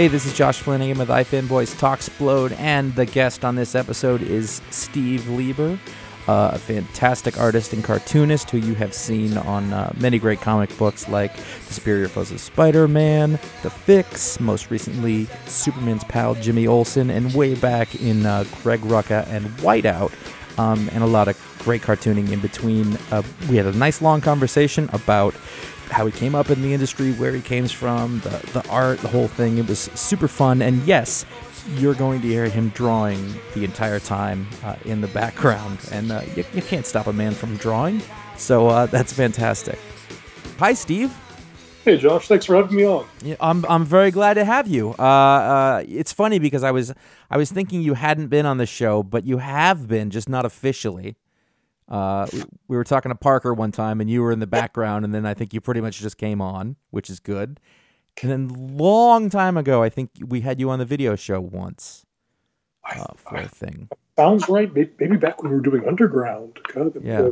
Hey, this is Josh Flanagan with iFanboys Talksplode, and the guest on this episode is Steve Lieber, uh, a fantastic artist and cartoonist who you have seen on uh, many great comic books like The Superior Foes of Spider Man, The Fix, most recently Superman's pal Jimmy Olsen, and way back in uh, Greg Rucka and Whiteout. Um, and a lot of great cartooning in between. Uh, we had a nice long conversation about how he came up in the industry, where he came from, the, the art, the whole thing. It was super fun. And yes, you're going to hear him drawing the entire time uh, in the background. And uh, you, you can't stop a man from drawing. So uh, that's fantastic. Hi, Steve. Hey Josh, thanks for having me on. Yeah, I'm I'm very glad to have you. Uh, uh, it's funny because I was I was thinking you hadn't been on the show, but you have been, just not officially. Uh, we- we were talking to Parker one time, and you were in the background, and then I think you pretty much just came on, which is good. And then long time ago, I think we had you on the video show once uh, for a thing. Sounds right. Maybe back when we were doing Underground. God, the- Yeah.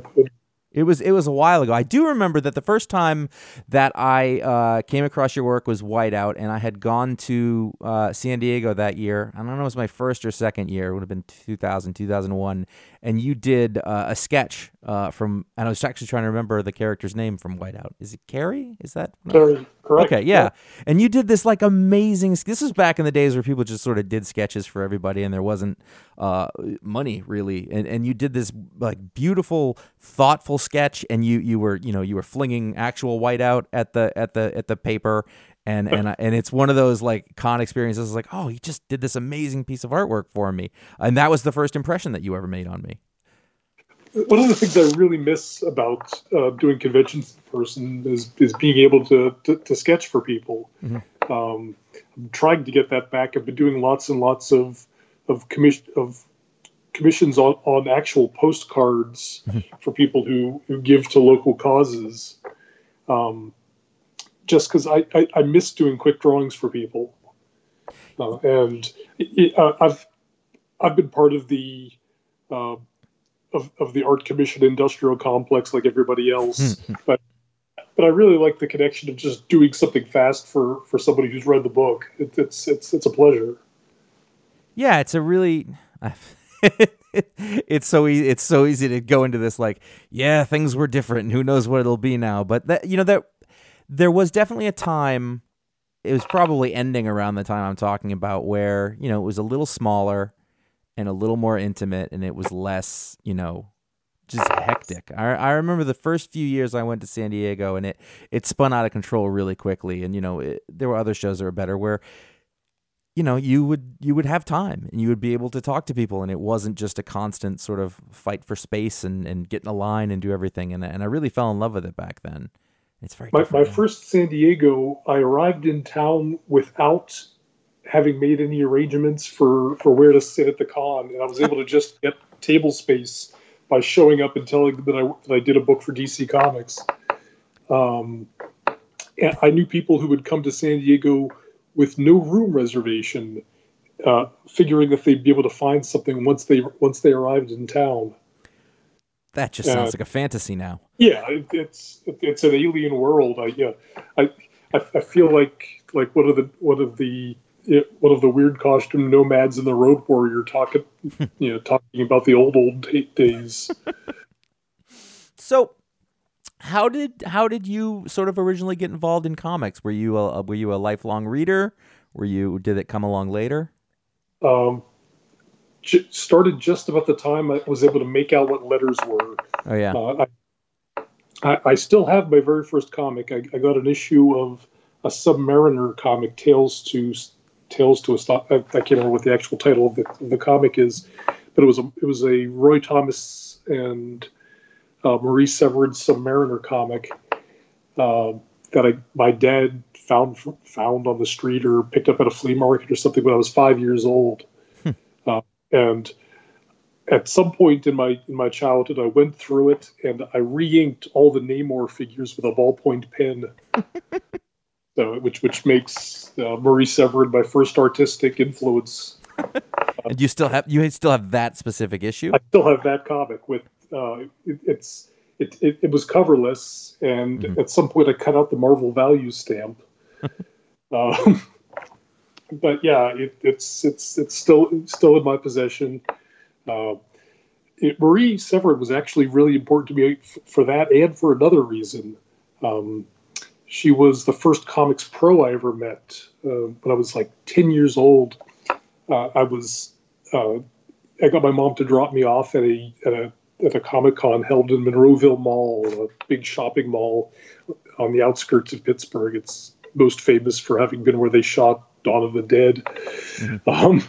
It was it was a while ago. I do remember that the first time that I uh, came across your work was Whiteout, and I had gone to uh, San Diego that year. I don't know if it was my first or second year. It would have been 2000, 2001. And you did uh, a sketch uh, from, and I was actually trying to remember the character's name from Whiteout. Is it Carrie? Is that? Very correct. Okay, yeah. And you did this like amazing. This was back in the days where people just sort of did sketches for everybody, and there wasn't uh, money really. And and you did this like beautiful, thoughtful sketch, and you you were you know you were flinging actual whiteout at the at the at the paper. And and I- and it's one of those like con experiences. Like, oh, he just did this amazing piece of artwork for me, and that was the first impression that you ever made on me. One of the things I really miss about uh, doing conventions in person is, is being able to, to, to sketch for people. Um, I'm trying to get that back. I've been doing lots and lots of of commission of commissions on, on actual postcards for people who, who give to local causes. Um, just because I, I, I miss doing quick drawings for people, uh, and it, uh, I've I've been part of the uh, of, of the art commission industrial complex like everybody else, but but I really like the connection of just doing something fast for for somebody who's read the book. It, it's it's it's a pleasure. Yeah, it's a really it's so easy it's so easy to go into this like, yeah, things were different and who knows what it'll be now. But that you know that there was definitely a time it was probably ending around the time I'm talking about where, you know, it was a little smaller and a little more intimate and it was less, you know, just hectic. I I remember the first few years I went to San Diego and it it spun out of control really quickly and you know, it, there were other shows that were better where you know you would you would have time and you would be able to talk to people and it wasn't just a constant sort of fight for space and and get in a line and do everything and and I really fell in love with it back then. It's very My, my now. first San Diego, I arrived in town without having made any arrangements for, for where to sit at the con, and I was able to just get table space by showing up and telling them that I, that I did a book for DC Comics. Um, and I knew people who would come to San Diego with no room reservation, uh, figuring that they'd be able to find something once they once they arrived in town. That just sounds like a fantasy now. Yeah, it, it's it's an alien world. I yeah, I, I I feel like like one of the one of the one of the weird costume nomads in the Road Warrior talking you know talking about the old old days. So how did how did you sort of originally get involved in comics? Were you a were you a lifelong reader? Were you did it come along later? Um, j- started just about the time I was able to make out what letters were. Oh yeah. Uh, I, I, I still have my very first comic. I, I got an issue of a Submariner comic, Tales to Tales to Astonish. I, I can't remember what the actual title of the, the comic is, but it was a it was a Roy Thomas and uh, Marie Severin Submariner comic uh, that I my dad found found on the street or picked up at a flea market or something when I was five years old, and at some point in my in my childhood, I went through it and I re-inked all the Namor figures with a ballpoint pen. so, which which makes uh, Marie Severin my first artistic influence. And you still have you still have that specific issue? I still have that comic with uh, it, it's it, it, it was coverless, and Mhm. at some point I cut out the Marvel value stamp. um, but yeah, it, it's it's it's still still in my possession. Uh, it, Marie Severin was actually really important to me f- for that and for another reason. Um, she was the first comics pro I ever met uh, when I was like ten years old. Uh, I was uh, I got my mom to drop me off at a at a at a comic con held in Monroeville Mall, a big shopping mall on the outskirts of Pittsburgh. It's most famous for having been where they shot Dawn of the Dead. Um,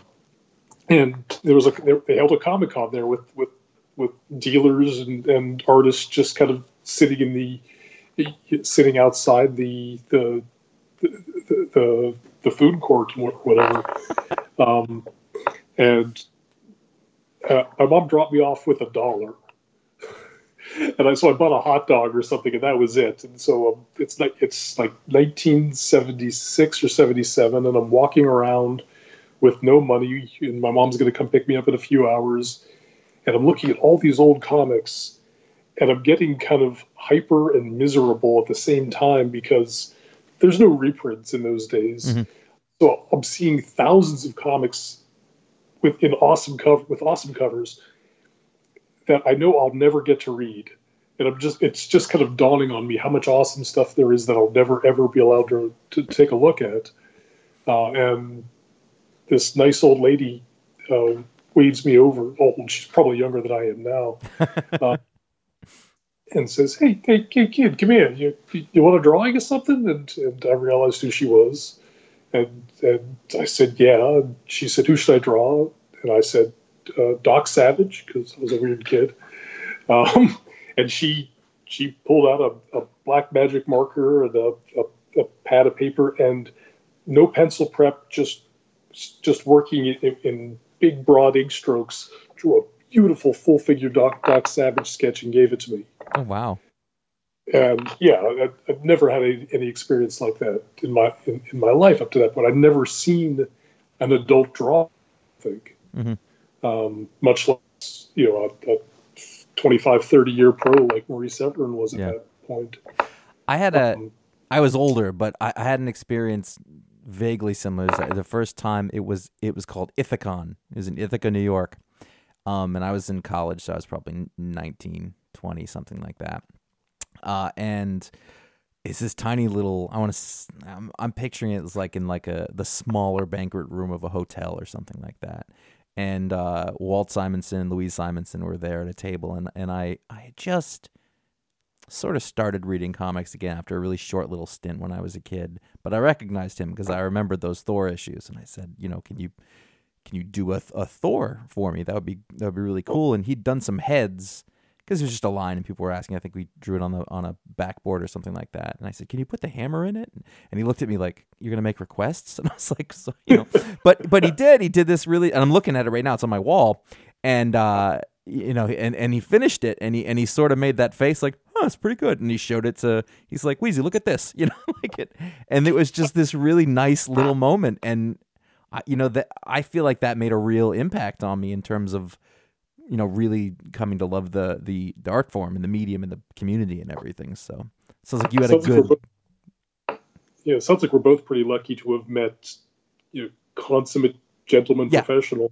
and there was a they held a comic con there with with with dealers and, and artists just kind of sitting in the sitting outside the the the, the, the food court or whatever. Um, and uh, my mom dropped me off with a dollar. And I, so I bought a hot dog or something, and that was it. And so um, it's like it's like 1976 or 77, and I'm walking around with no money, and my mom's going to come pick me up in a few hours. And I'm looking at all these old comics, and I'm getting kind of hyper and miserable at the same time because there's no reprints in those days. Mhm. So I'm seeing thousands of comics with in awesome cover with awesome covers that I know I'll never get to read. And I'm just it's just kind of dawning on me how much awesome stuff there is that I'll never ever be allowed to, to take a look at. Uh, and this nice old lady uh, waves me over. Old, she's probably younger than I am now. uh, and says, "Hey, hey, hey, kid, come here. You, you want a drawing or something?" And, and I realized who she was, and and I said, "Yeah." And she said, "Who should I draw?" And I said, uh, "Doc Savage," because I was a weird kid. Um, and she she pulled out a, a black magic marker and a, a, a pad of paper and no pencil prep, just just working in, in big broad ink strokes, drew a beautiful full figure Doc Doc Savage sketch and gave it to me. Oh wow. And yeah, I, I've never had any, any experience like that in my in, in my life up to that point. I'd never seen an adult draw. I think, Mhm. Um, much less you know a, a 25, 30 year pro like Marie Severin was at Yeah. that point. I had a Um, I was older, but I, I had an experience vaguely similar. Was The first time it was it was called Ithacon. It was in Ithaca, New York. Um, and I was in college, so I was probably 19, 20, something like that. Uh, and it's this tiny little. I want to. I'm, I'm picturing it as like in like a the smaller banquet room of a hotel or something like that. And uh, Walt Simonson and Louise Simonson were there at a table, and and I I just sort of started reading comics again after a really short little stint when I was a kid. But I recognized him because I remembered those Thor issues, and I said, you know, can you can you do a, a Thor for me? That would be that would be really cool. And he'd done some heads because it was just a line, and people were asking. I think we drew it on the on a backboard or something like that. And I said, "Can you put the hammer in it?" And he looked at me like, "You're gonna make requests?" And I was like, "So you know," but but he did. He did this really, and I'm looking at it right now. It's on my wall, and uh, you know, and and he finished it, and he and he sort of made that face like, "Oh, it's pretty good." And he showed it to. He's like, "Weezie, look at this," you know, like it, and it was just this really nice little moment, and I, you know that I feel like that made a real impact on me in terms of you know really coming to love the the, the art form and the medium and the community and everything. So sounds like you had a sounds like we're good both- yeah, it sounds like we're both pretty lucky to have met, you know, consummate gentleman Yeah. professional.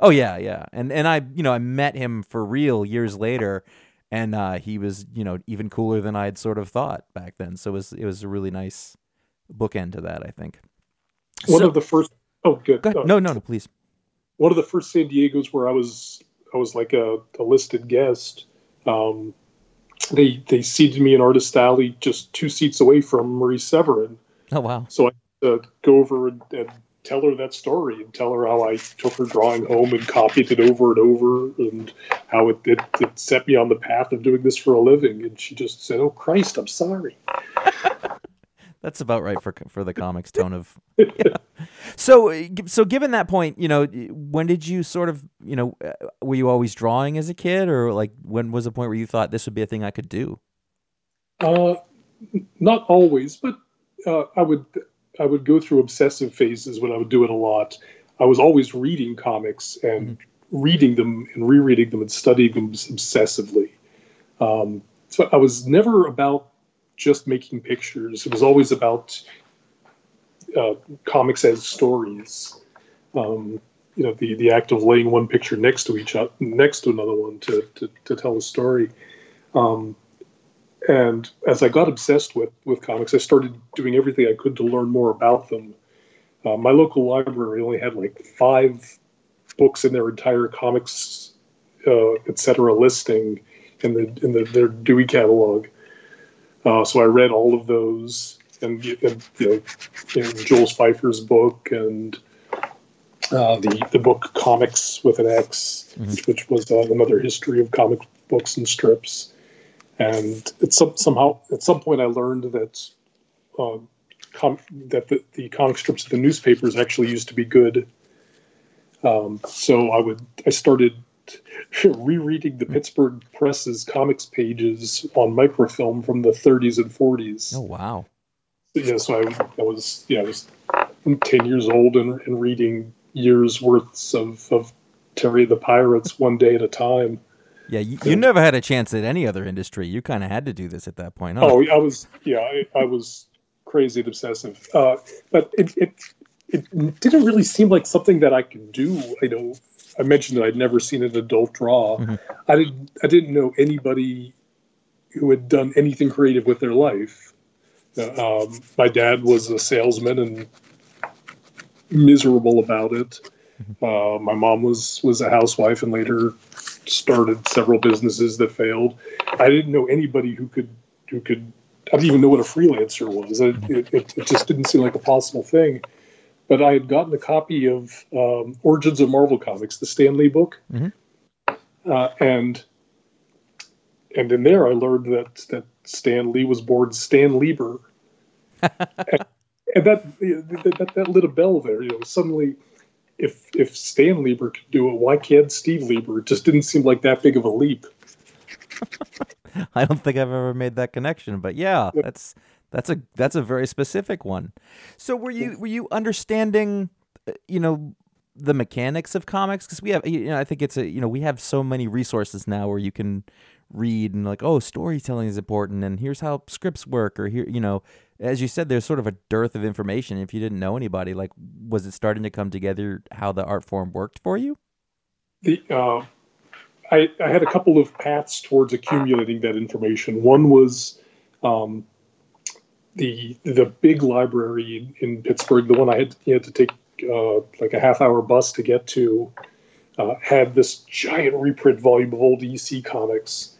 Oh yeah, yeah. And and I, you know, I met him for real years later and uh he was, you know, even cooler than I had sort of thought back then. So it was it was a really nice bookend to that, I think. One So- of the first. Oh, good. Go ahead. Uh, No, no, no, please. one of the first San Diego's where I was I was like a, a listed guest. Um, they they seated me in Artist Alley, just two seats away from Marie Severin. Oh wow. So I uh, go over and, and tell her that story and tell her how I took her drawing home and copied it over and over and how it, it, it set me on the path of doing this for a living. And she just said, "Oh Christ, I'm sorry." That's about right for for the comics tone of. Yeah. So so given that point, you know, when did you sort of, you know, uh, were you always drawing as a kid, or like when was the point where you thought this would be a thing I could do? Uh, not always, but uh, I would I would go through obsessive phases when I would do it a lot. I was always reading comics and reading them and rereading them and studying them obsessively. Um, so I was never about just making pictures. It was always about uh, comics as stories. Um, you know, the, the act of laying one picture next to each other, next to another one to, to, to tell a story. Um, and as I got obsessed with with comics, I started doing everything I could to learn more about them. Uh, my local library only had like five books in their entire comics, uh, etc. listing in the in the, their Dewey catalog. Uh, so I read all of those, and, and you know, Jules Feiffer's book and uh, the the book Comics with an X, which, which was uh, another history of comic books and strips and it's some, somehow at some point I learned that uh, com- that the, the comic strips of the newspapers actually used to be good. Um, so I would I started rereading the Pittsburgh Press's comics pages on microfilm from the 30s and 40s. Oh wow. Yeah, so I, I was yeah I was 10 years old and, and reading years worths of, of Terry the Pirates one day at a time. Yeah, you, you never had a chance at any other industry. You kind of had to do this at that point. Huh? Oh, I was yeah, I, I was crazy and obsessive. Uh, but it, it it didn't really seem like something that I could do. You know, I mentioned that I'd never seen an adult draw. I didn't I didn't know anybody who had done anything creative with their life. Uh, Um, my dad was a salesman and miserable about it. Uh, my mom was was a housewife and later started several businesses that failed. I didn't know anybody who could who could. I didn't even know what a freelancer was. It, it, it, it just didn't seem like a possible thing. But I had gotten a copy of um, Origins of Marvel Comics, the Stan Lee book, Mhm. uh, and and in there I learned that that Stan Lee was born Stan Lieber, and, and that, that that that lit a bell there. You know, suddenly, if if Stan Lieber could do it, why can't Steve Lieber? It just didn't seem like that big of a leap. I don't think I've ever made that connection, but yeah, Yep. that's that's a that's a very specific one. So were you were you understanding, uh, you know, the mechanics of comics? Because we have, you know, I think it's a you know we have so many resources now where you can read and like, oh, storytelling is important, and here's how scripts work, or here, you know, as you said, there's sort of a dearth of information. If you didn't know anybody, like, was it starting to come together how the art form worked for you? the uh, I, I had a couple of paths towards accumulating that information. One was um, the the big library in, Pittsburgh, the one I had, had to take uh, like a half hour bus to get to, uh, had this giant reprint volume of old EC comics,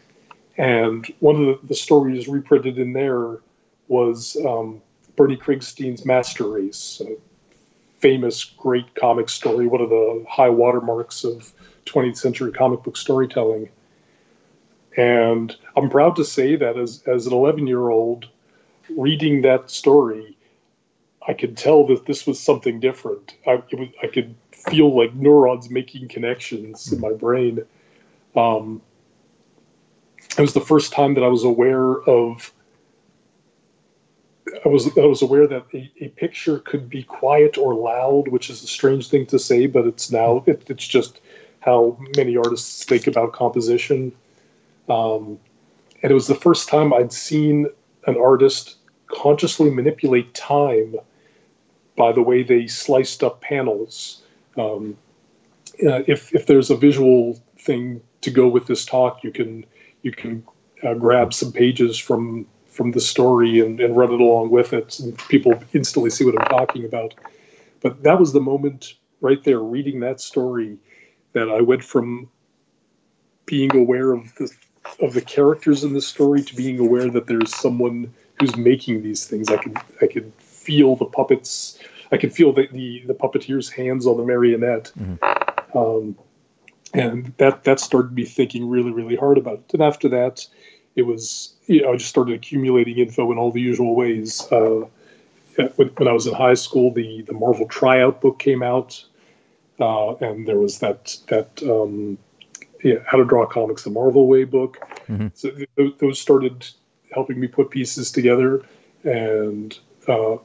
and one of the, the stories reprinted in there was um, Bernie Krigstein's Master Race, a famous great comic story, one of the high watermarks of 20th century comic book storytelling. And I'm proud to say that as, as an 11 year old reading that story, I could tell that this was something different. I, was, I could feel like neurons making connections in my brain. Um, it was the first time that I was aware of. I was I was aware that a, a picture could be quiet or loud, which is a strange thing to say, but it's now it, it's just how many artists think about composition. Um, and it was the first time I'd seen an artist consciously manipulate time by the way they sliced up panels. Um, uh, if if there's a visual thing to go with this talk, you can you can uh, grab some pages from from the story and, and run it along with it, and people instantly see what I'm talking about. But that was the moment right there, reading that story, that I went from being aware of the of the characters in the story to being aware that there's someone who's making these things. I could I could feel the puppets. I could feel the the, the puppeteer's hands on the marionette. Um, and that that started me thinking really really hard about it. And after that, it was you know I just started accumulating info in all the usual ways. Uh, when, when I was in high school, the the Marvel tryout book came out, uh, and there was that that um, yeah, How to Draw Comics the Marvel Way book. Mhm. So th- th- those started helping me put pieces together, and uh, uh,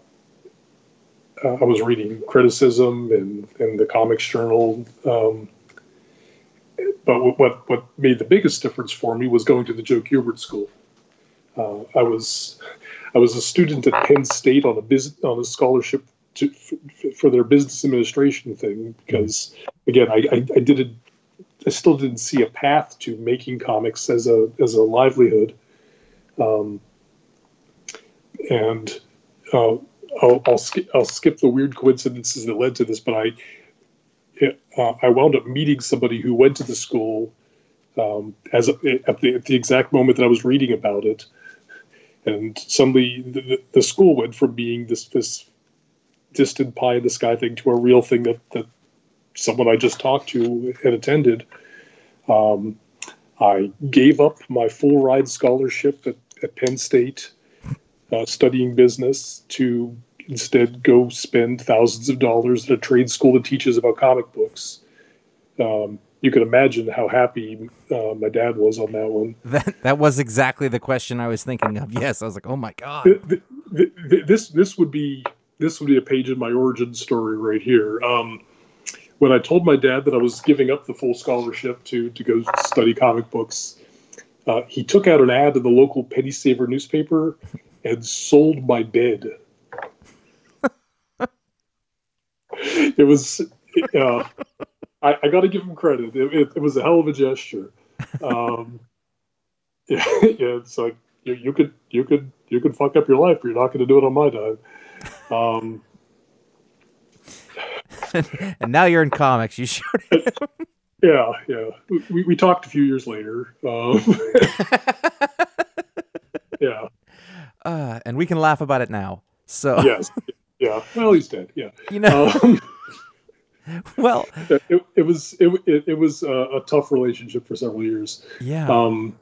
I was reading criticism and, and the Comics Journal. Um, but what, what what made the biggest difference for me was going to the Joe Kubert School. Uh, I was I was a student at Penn State on a business on a scholarship to, f- for their business administration thing because again I, I, I did I still didn't see a path to making comics as a as a livelihood. Um, and uh, I'll I'll, sk- I'll skip the weird coincidences that led to this, but I it, uh, I wound up meeting somebody who went to the school um, as a, at the at the exact moment that I was reading about it, and suddenly the, the- school went from being this this distant pie in the sky thing to a real thing that that someone I just talked to had attended. Um, I gave up my full ride scholarship at, at Penn State, uh, studying business, to instead go spend thousands of dollars at a trade school that teaches about comic books. Um, you can imagine how happy uh, my dad was on that one. That that was exactly the question I was thinking of. Yes, I was like, oh my god. Th- th- th- th- this this would be this would be a page in my origin story right here. Um, when I told my dad that I was giving up the full scholarship to to go study comic books, uh, he took out an ad in the local penny saver newspaper and sold my bed. it was, uh, I, I got to give him credit. It, it, it was a hell of a gesture. Um, yeah, yeah, it's like you, you could you could you could fuck up your life, but you're not going to do it on my dime. Um, and now you're in comics. You showed it. yeah, yeah. We, we talked a few years later. Um, yeah. Uh, and we can laugh about it now. So Yes. Yeah. Well, he's dead. Yeah. you know, Um, well, it, it was it, it, was a, a tough relationship for several years. yeah, Um,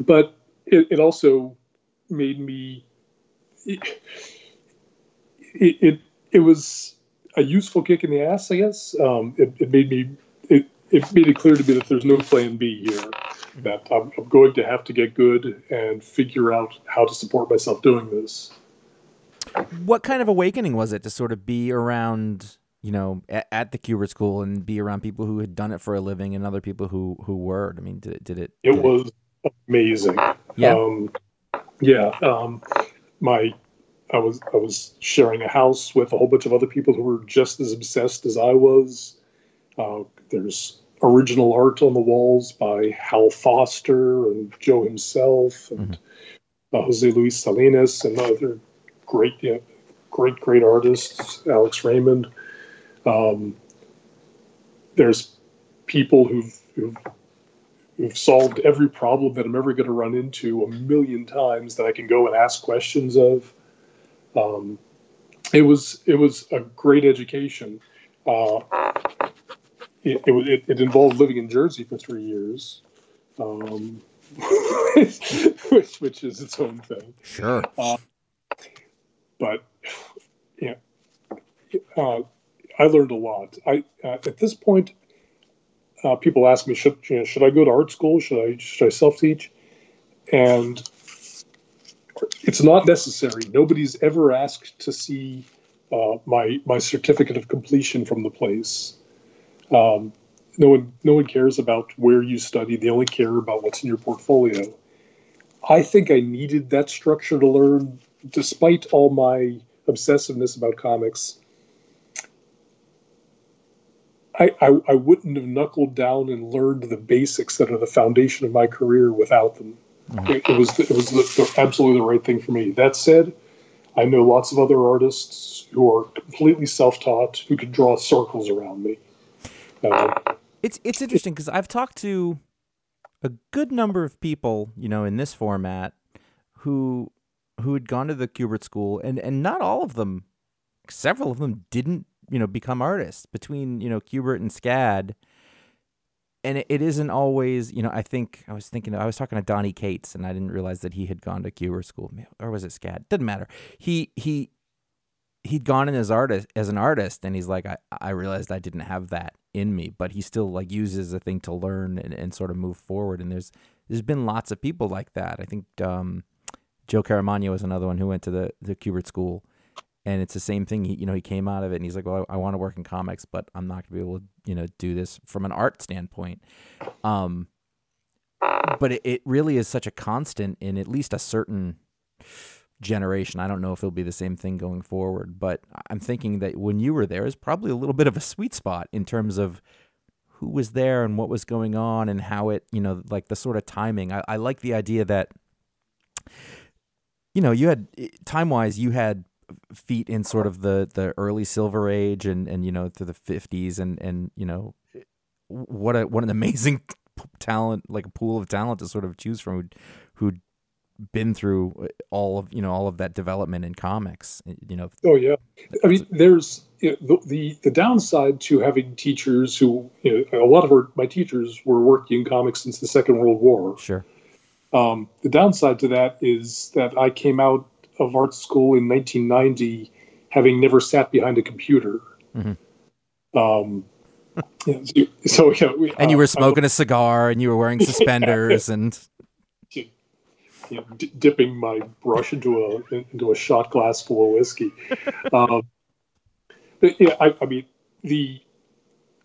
but it, it also made me. It, it it was a useful kick in the ass, I guess. Um, it, it made me it, it made it clear to me that there's no plan B here. That I'm, I'm going to have to get good and figure out how to support myself doing this. what kind of awakening was it to sort of be around, you know, at, at the Kubert School and be around people who had done it for a living and other people who who were? I mean, did it? Did it? It did was amazing. Yeah. Um, yeah. Um, my, I was I was sharing a house with a whole bunch of other people who were just as obsessed as I was. Uh, there's original art on the walls by Hal Foster and Joe himself and uh, Jose Luis Salinas and other great, yeah, great, great artists. Alex Raymond. Um, there's people who've, who've who've solved every problem that I'm ever going to run into a million times that I can go and ask questions of. Um, it was it was a great education. Uh, it, it, it, involved living in Jersey for three years, um, which, which is its own thing Sure. but yeah, uh, I learned a lot. I uh, at this point, uh, people ask me, should you know, should I go to art school? Should I should I self teach? And it's not necessary. Nobody's ever asked to see uh, my my certificate of completion from the place. Um, no one no one cares about where you study. They only care about what's in your portfolio. I think I needed that structure to learn despite all my obsessiveness about comics, I, I, I wouldn't have knuckled down and learned the basics that are the foundation of my career without them. It, it was it was the, the, absolutely the right thing for me. That said, I know lots of other artists who are completely self-taught who can draw circles around me. Uh, It's it's interesting because I've talked to a good number of people, you know, in this format, who who had gone to the Kubert School, and and not all of them, several of them didn't, you know, become artists. Between you know Kubert and SCAD, and it, isn't always, you know. I think I was thinking I was talking to Donny Cates, and I didn't realize that he had gone to Kubert School, or was it SCAD? Didn't matter. He he he'd gone in as artist as an artist and he's like I, I realized I didn't have that in me but he still like uses a thing to learn and, and sort of move forward and there's there's been lots of people like that I think um, Joe Caramagno is another one who went to the the Kubert school and it's the same thing he you know he came out of it and he's like well I, I want to work in comics but I'm not going to be able to you know do this from an art standpoint um but it, it really is such a constant in at least a certain generation. I don't know if it'll be the same thing going forward, but I'm thinking that when you were there is probably a little bit of a sweet spot in terms of who was there and what was going on and how it, you know, like the sort of timing. I, I like the idea that, you know, you had time wise, you had feet in sort of the the early silver age and and you know through the 50s and and you know what a what an amazing talent like a pool of talent to sort of choose from who'd, who'd been through all of you know all of that development in comics you know. Oh yeah, I mean, there's you know, the, the the downside to having teachers who you know, a lot of our, my teachers were working in comics since the Second World War. sure. Um, the downside to that is that I came out of art school in 1990, having never sat behind a computer. Mhm. Um, so, so yeah, we, and you uh, were smoking a cigar and you were wearing suspenders and you know, d- dipping my brush into a into a shot glass full of whiskey. um, but yeah, I, I mean the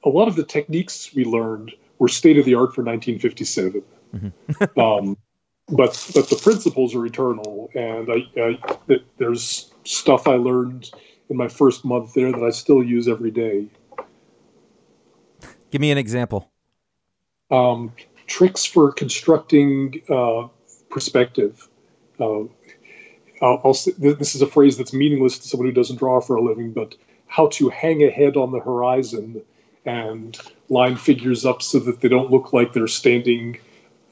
a lot of the techniques we learned were state of the art for 1957. um, but but the principles are eternal, and I, I th- there's stuff I learned in my first month there that I still use every day. Give me an example. Um, tricks for constructing uh, perspective. Uh, I'll, I'll, this is a phrase that's meaningless to someone who doesn't draw for a living, but how to hang a head on the horizon and line figures up so that they don't look like they're standing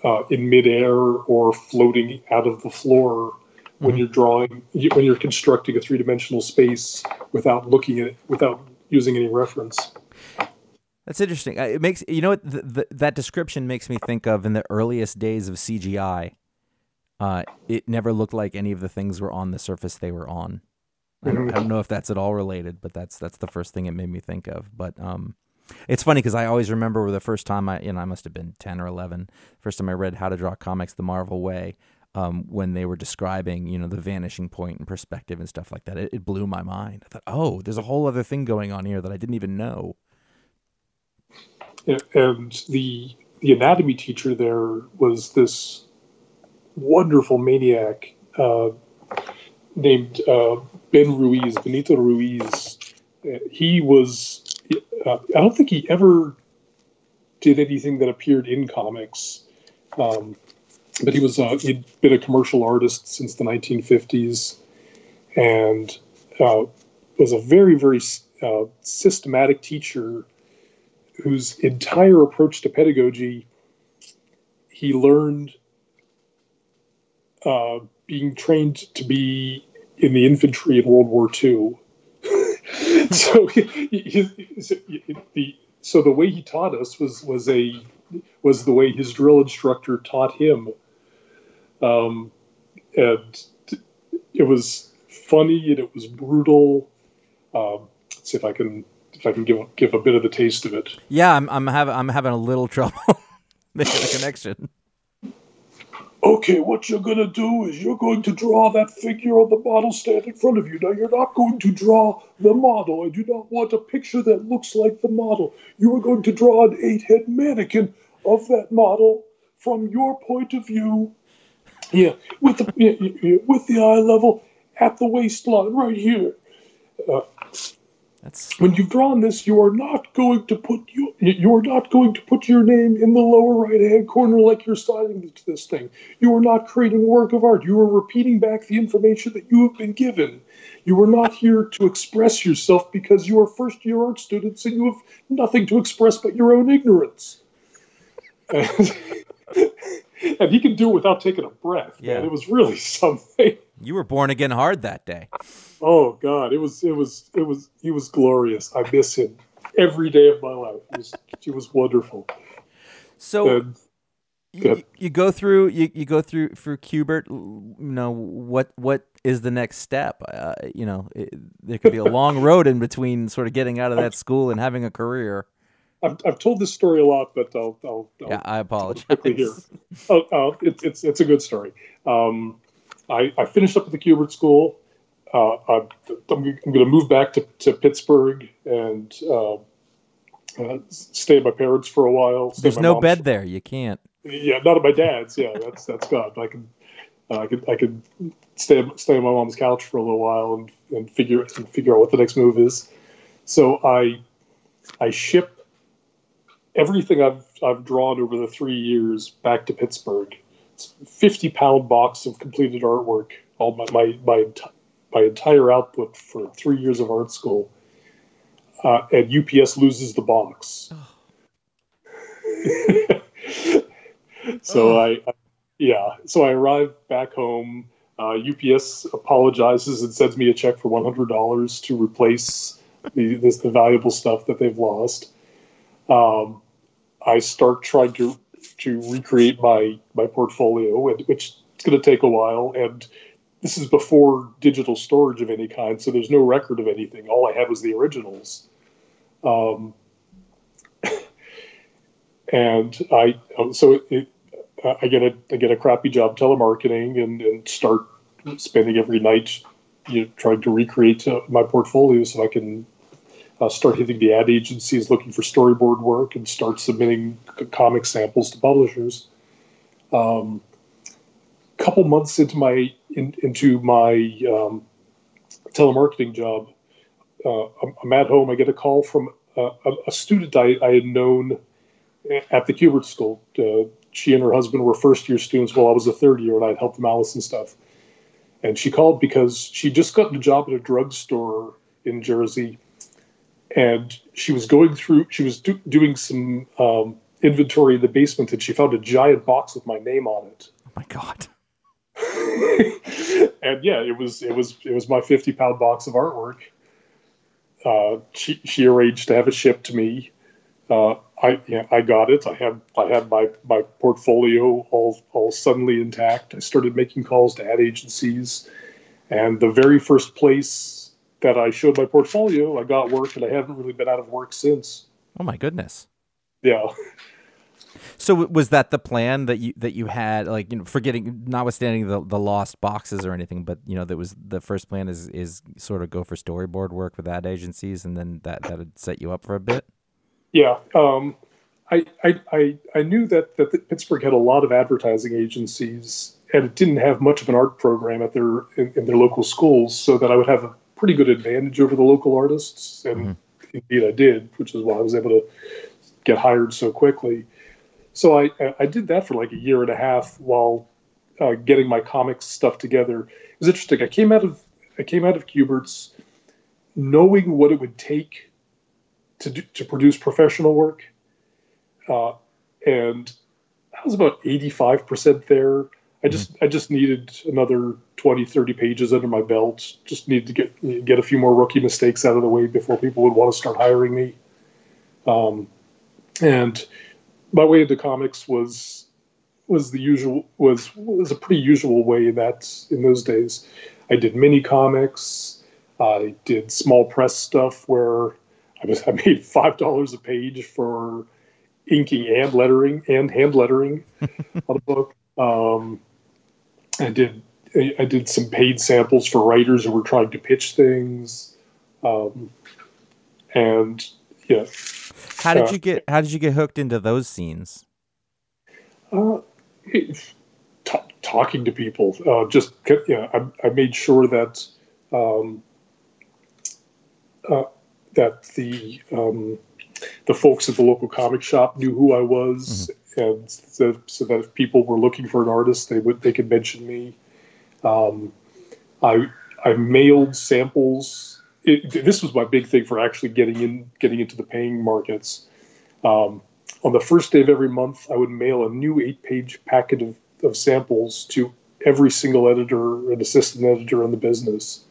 uh, in midair or floating out of the floor when you're drawing, when you're constructing a three-dimensional space without looking at it, without using any reference. That's interesting. Uh, It makes you know what th th that description makes me think of in the earliest days of CGI. Uh, it never looked like any of the things were on the surface they were on. I don't, I don't know if that's at all related, but that's that's the first thing it made me think of. But um, it's funny because I always remember the first time I you know I must have been ten or eleven. First time I read How to Draw Comics the Marvel Way. Um, when they were describing, you know, the vanishing point and perspective and stuff like that, it, it blew my mind. I thought, oh, there's a whole other thing going on here that I didn't even know. and the the anatomy teacher there was this wonderful maniac uh, named uh, Ben Ruiz, Benito Ruiz. He was, uh, I don't think he ever did anything that appeared in comics, um, but he was uh, he'd been a commercial artist since the 1950s, and uh, was a very very uh, systematic teacher whose entire approach to pedagogy he learned uh, being trained to be in the infantry in World War II. so he, he, he- the so the way he taught us was was a was the way his drill instructor taught him, um, and it was funny and it was brutal. Um, let's see if I can if I can give give a bit of the taste of it. Yeah, I'm I'm having I'm having a little trouble making a connection. Okay, what you're gonna do is you're going to draw that figure on the model stand in front of you. Now, you're not going to draw the model. I do not want a picture that looks like the model. You are going to draw an eight head mannequin of that model from your point of view. Yeah, with the with the eye level at the waistline right here. Uh, That's When you've drawn this, you are not going to put you you are not going to put your name in the lower right hand corner like you're signing to this thing. You are not creating a work of art. You are repeating back the information that you have been given. You are not here to express yourself because you are first year art students and you have nothing to express but your own ignorance. And, and he can do it without taking a breath. Yeah. Man. It was really something. You were born again hard that day. Oh God, it was it was it was he was glorious. I miss him every day of my life. He was, he was wonderful. So And you, you go through you, you go through for Kubert. You know what what is the next step? Uh, you know it, there could be a long road in between sort of getting out of that school and having a career. I've, I've told this story a lot, but I'll I'll, I'll Yeah, I apologize. quickly here. Oh, oh, it's it's it's a good story. Um, I, I finished up at the Kubert School. Uh, I'm, I'm going to move back to, to Pittsburgh and uh, uh, stay at my parents for a while. There's no bed there. You can't. Yeah, not at my dad's. Yeah, that's that's gone. I can, uh, I could, I could stay stay on my mom's couch for a little while and, and figure and figure out what the next move is. So I, I ship everything I've I've drawn over the three years back to Pittsburgh. It's a fifty pound box of completed artwork. All my my my, my entire output for three years of art school. Uh, and UPS loses the box. so I, I- yeah, so I arrive back home. Uh, UPS apologizes and sends me a check for one hundred dollars to replace the this, the valuable stuff that they've lost. Um, I start trying to to recreate my my portfolio, and, which is going to take a while. And this is before digital storage of any kind, so there's no record of anything. All I had was the originals. Um, and I um, so it, it, I get a I get a crappy job telemarketing and, and start spending every night you know, trying to recreate uh, my portfolio so I can uh, start hitting the ad agencies looking for storyboard work and start submitting c- comic samples to publishers. Um, couple months into my in, into my um, telemarketing job, uh, I'm, at home. I get a call from a, a student I, I had known at the Kubert School. Uh, she and her husband were first year students while I was a third year, and I'd helped them out with stuff. And she called because she just got a job at a drugstore in Jersey, and she was going through. She was do, doing some um, inventory in the basement, and she found a giant box with my name on it. Oh my god. and yeah, it was it was it was my fifty pound box of artwork. Uh, she she arranged to have it shipped to me. Uh, I yeah, I got it. I had I had my my portfolio all all suddenly intact. I started making calls to ad agencies, and the very first place that I showed my portfolio, I got work, and I haven't really been out of work since. Oh my goodness. Yeah. So was that the plan that you that you had like you know forgetting notwithstanding the the lost boxes or anything but you know that was the first plan is is sort of go for storyboard work with ad agencies and then that that would set you up for a bit. Yeah, um, I, I, I, I knew that, that Pittsburgh had a lot of advertising agencies, and it didn't have much of an art program at their in, in their local schools, so that I would have a pretty good advantage over the local artists, and indeed I did, which is why I was able to get hired so quickly. So I, I did that for like a year and a half while uh, getting my comics stuff together. It was interesting. I came out of I came out of Kubert's knowing what it would take to do, to produce professional work, uh, and I was about eighty five percent there. I just I just needed another 20, 30 pages under my belt. Just needed to get get a few more rookie mistakes out of the way before people would want to start hiring me. Um, and my way into comics was was the usual was was a pretty usual way that in those days. I did mini comics. I did small press stuff where I was I made five dollars a page for inking and lettering and hand lettering on a book. Um, I did I did some paid samples for writers who were trying to pitch things, um, and yeah. How did Uh, you get how did you get hooked into those scenes? Uh, ta talking to people, uh, just yeah, I, I made sure that um, uh, that the um, the folks at the local comic shop knew who I was, and so, so that if people were looking for an artist, they would they could mention me. Um, I I mailed samples. It, this was my big thing for actually getting in getting into the paying markets. Um, on the first day of every month, I would mail a new eight page packet of, of samples to every single editor and assistant editor in the business.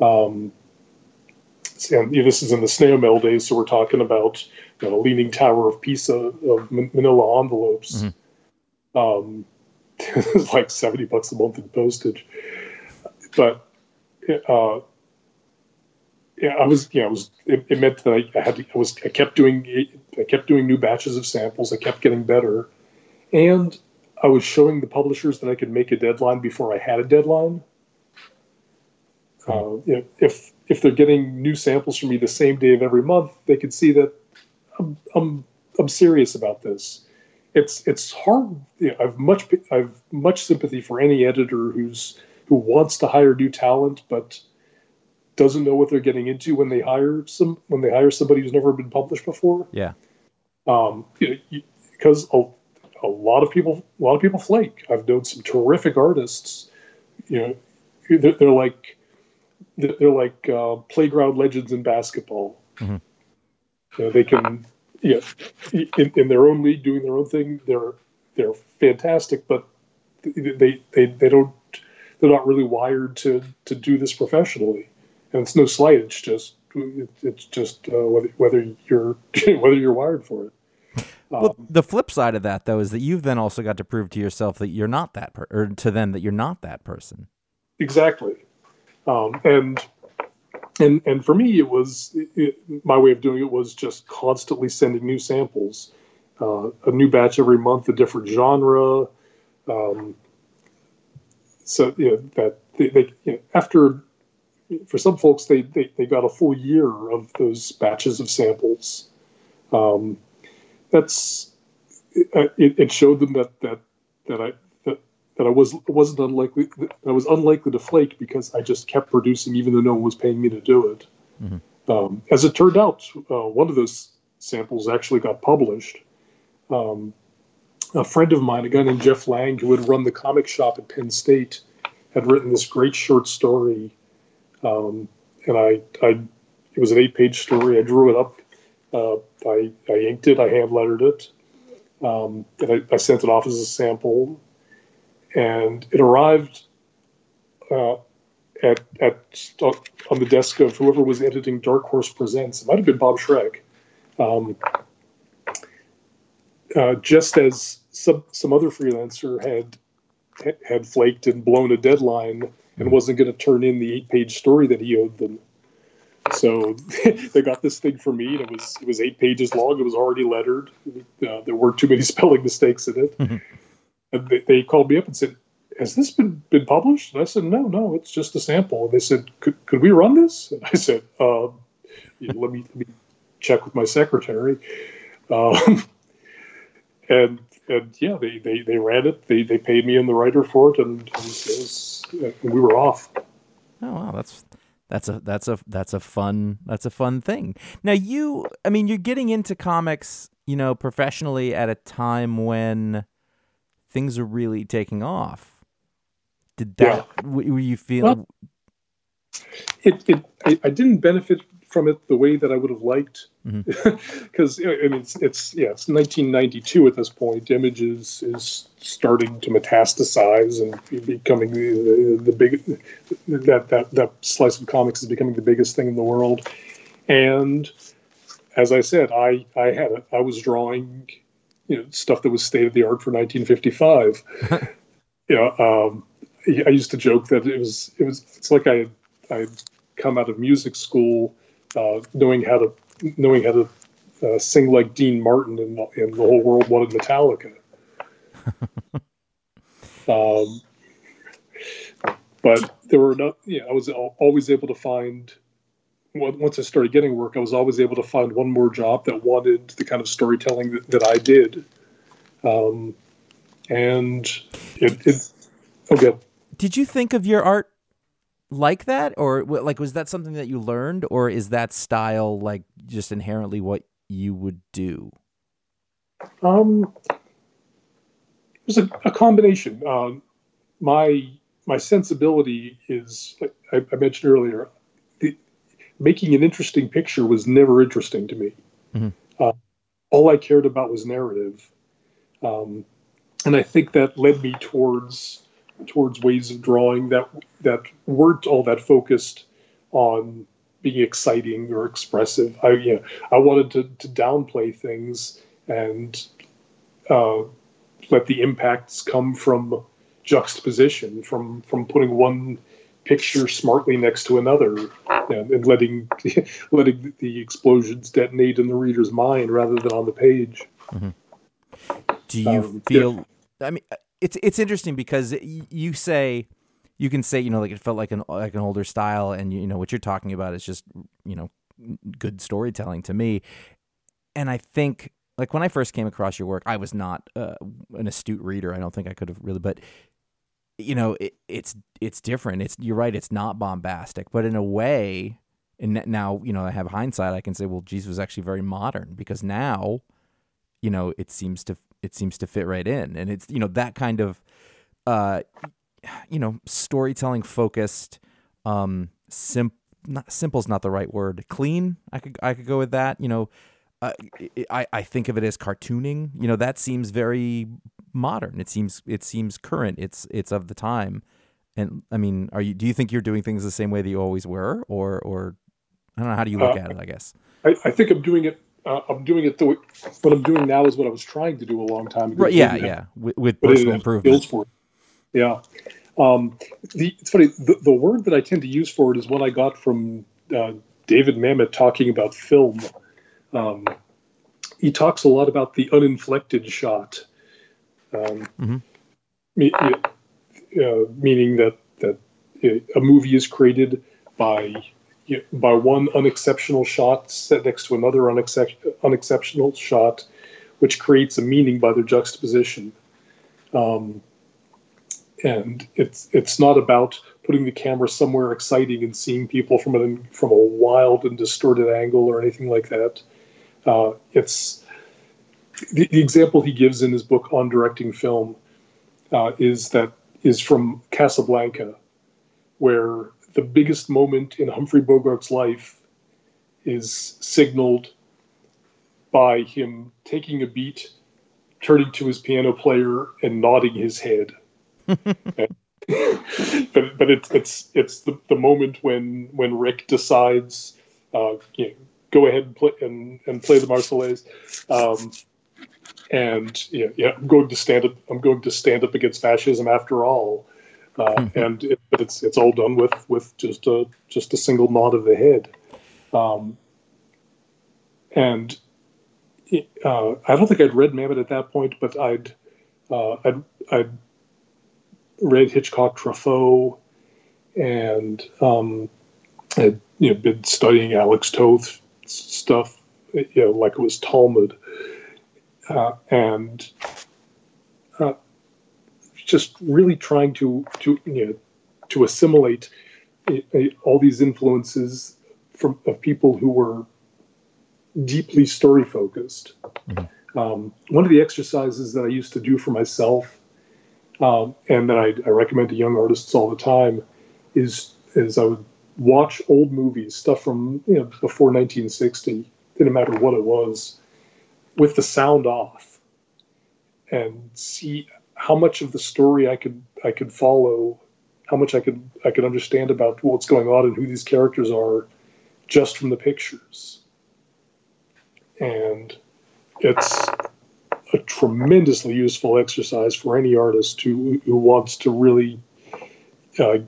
Um, and you know, this is in the snail mail days, so we're talking about you know, a leaning tower of Pisa of manila envelopes. Um, it's like 70 bucks a month in postage. But uh, yeah, I was, you know, it was, it, it meant that I, I had to, I was, I kept doing, I kept doing new batches of samples. I kept getting better. And I was showing the publishers that I could make a deadline before I had a deadline. Uh, you know, if, if they're getting new samples from me the same day of every month, they could see that I'm, I'm, I'm serious about this. It's, it's hard. You know, I've much, I've much sympathy for any editor who's, who wants to hire new talent, but doesn't know what they're getting into when they hire some when they hire somebody who's never been published before. Yeah. Um, you know, you, because a, a lot of people a lot of people flake. I've known some terrific artists. You know, they're, they're like they're like uh, playground legends in basketball. Mhm. You know, they can yeah in, in their own league doing their own thing. They're they're fantastic, but they they they don't they're not really wired to to do this professionally and it's no slight. It's just it's just uh, whether whether you're whether you're wired for it. Well, the flip side of that, though, is that you've then also got to prove to yourself that you're not that, per- or to them that you're not that person. Exactly, um, and and and for me, it was it, my way of doing it was just constantly sending new samples, uh, a new batch every month, a different genre. Um, so you know that they, they you know, after for some folks, they, they, they got a full year of those batches of samples. Um, that's it, it showed them that that that I that, I was wasn't unlikely that I was unlikely to flake because I just kept producing even though no one was paying me to do it. Um, as it turned out, uh, one of those samples actually got published. Um, a friend of mine, a guy named Jeff Lang, who had run the comic shop at Penn State, had written this great short story, um, and I, I, it was an eight-page story. I drew it up, uh, I, I inked it, I hand lettered it, um, and I, I sent it off as a sample, and it arrived uh, at at on the desk of whoever was editing Dark Horse Presents. It might have been Bob Schreck. Um, uh, just as some some other freelancer had had flaked and blown a deadline and wasn't going to turn in the eight page story that he owed them. So they got this thing for me, and it was it was eight pages long. It was already lettered. Uh, there weren't too many spelling mistakes in it. And they, called me up and said, "Has this been been published?" And I said, "No, no, it's just a sample." And they said, "Could could we run this?" And I said, um, yeah, "Let me let me check with my secretary." Um, and and yeah, they, they, they ran it. They they paid me and the writer for it, and, and, it was, and we were off. Oh wow, that's that's a that's a that's a fun that's a fun thing. Now you, I mean, you're getting into comics, you know, professionally at a time when things are really taking off. Did that? w Were you feeling? Well- It, it I, I didn't benefit from it the way that I would have liked mm-hmm. because I mean it's, it's yeah it's 1992 at this point. Images is starting to metastasize and becoming the, the, the big that, that that slice of comics is becoming the biggest thing in the world. And as I said, I I had it. I was drawing you know stuff that was state of the art for 1955. you know, um, I used to joke that it was it was it's like I I come out of music school uh, knowing how to knowing how to uh, sing like Dean Martin and, and the whole world wanted Metallica. um, but there were no, yeah, I was always able to find. On- Once I started getting work, I was always able to find one more job that wanted the kind of storytelling that, that I did, um, and it. it okay. Did you think of your art like that, or like was that something that you learned, or is that style like just inherently what you would do? Um, it was a, a combination. Um, my my sensibility is, like I, I mentioned earlier, making an interesting picture was never interesting to me. Mhm. Uh, all I cared about was narrative, um, and I think that led me towards towards ways of drawing that that weren't all that focused on being exciting or expressive. I you know, I wanted to, to downplay things and uh, let the impacts come from juxtaposition, from from putting one picture smartly next to another, and, and letting letting the explosions detonate in the reader's mind rather than on the page. Do you Um, feel? I mean, it's it's interesting because you say you can say you know like it felt like an like an older style, and you know what you're talking about is just you know good storytelling to me. And I think like when I first came across your work, I was not uh, an astute reader. I don't think I could have really, but you know it, it's it's different. It's you're right. It's not bombastic, but in a way. And now, you know, I have hindsight. I can say, well, Jesus was actually very modern because now, you know it seems to it seems to fit right in and it's you know that kind of uh you know storytelling focused um sim not simple's not the right word clean i could i could go with that you know uh, I, I think of it as cartooning you know that seems very modern it seems it seems current it's it's of the time and i mean are you do you think you're doing things the same way that you always were or or i don't know how do you look Uh, at it i guess I, I think I'm doing it. Uh, I'm doing it the way, what I'm doing now is what I was trying to do a long time ago. right yeah have- yeah with, with personal improvement for it. Yeah. Um, the, it's funny. The, the word that I tend to use for it is one I got from uh, David Mamet talking about film. Um, he talks a lot about the uninflected shot, um, Mhm. me- uh, meaning that that uh, a movie is created by by one unexceptional shot set next to another unexceptional shot, which creates a meaning by their juxtaposition. Um, and it's it's not about putting the camera somewhere exciting and seeing people from an from a wild and distorted angle or anything like that. Uh, it's the, the example he gives in his book on directing film uh, is that is from Casablanca, where the biggest moment in Humphrey Bogart's life is signaled by him taking a beat, turning to his piano player, and nodding his head. but but it's it's it's the, the moment when when Rick decides, uh, you know, go ahead and play and, and play the Marseillaise. Um, and yeah, yeah, I'm going to stand up. I'm going to stand up against fascism after all. Uh, and it, but it's it's all done with with just a just a single nod of the head. Um, and it, uh, I don't think I'd read Mamet at that point, but I'd uh, I'd, I'd read Hitchcock Truffaut, and um, I'd you know been studying Alex Toth stuff, you know, like it was Talmud uh, and uh, just really trying to to you know to assimilate a, a, all these influences from of people who were deeply story focused. Um, one of the exercises that I used to do for myself, um, and that I, I recommend to young artists all the time, is is I would watch old movies, stuff from you know before 1960, didn't matter what it was, with the sound off and see how much of the story I could I could follow, how much I could I could understand about what's going on and who these characters are just from the pictures. And it's a tremendously useful exercise for any artist who who wants to really uh,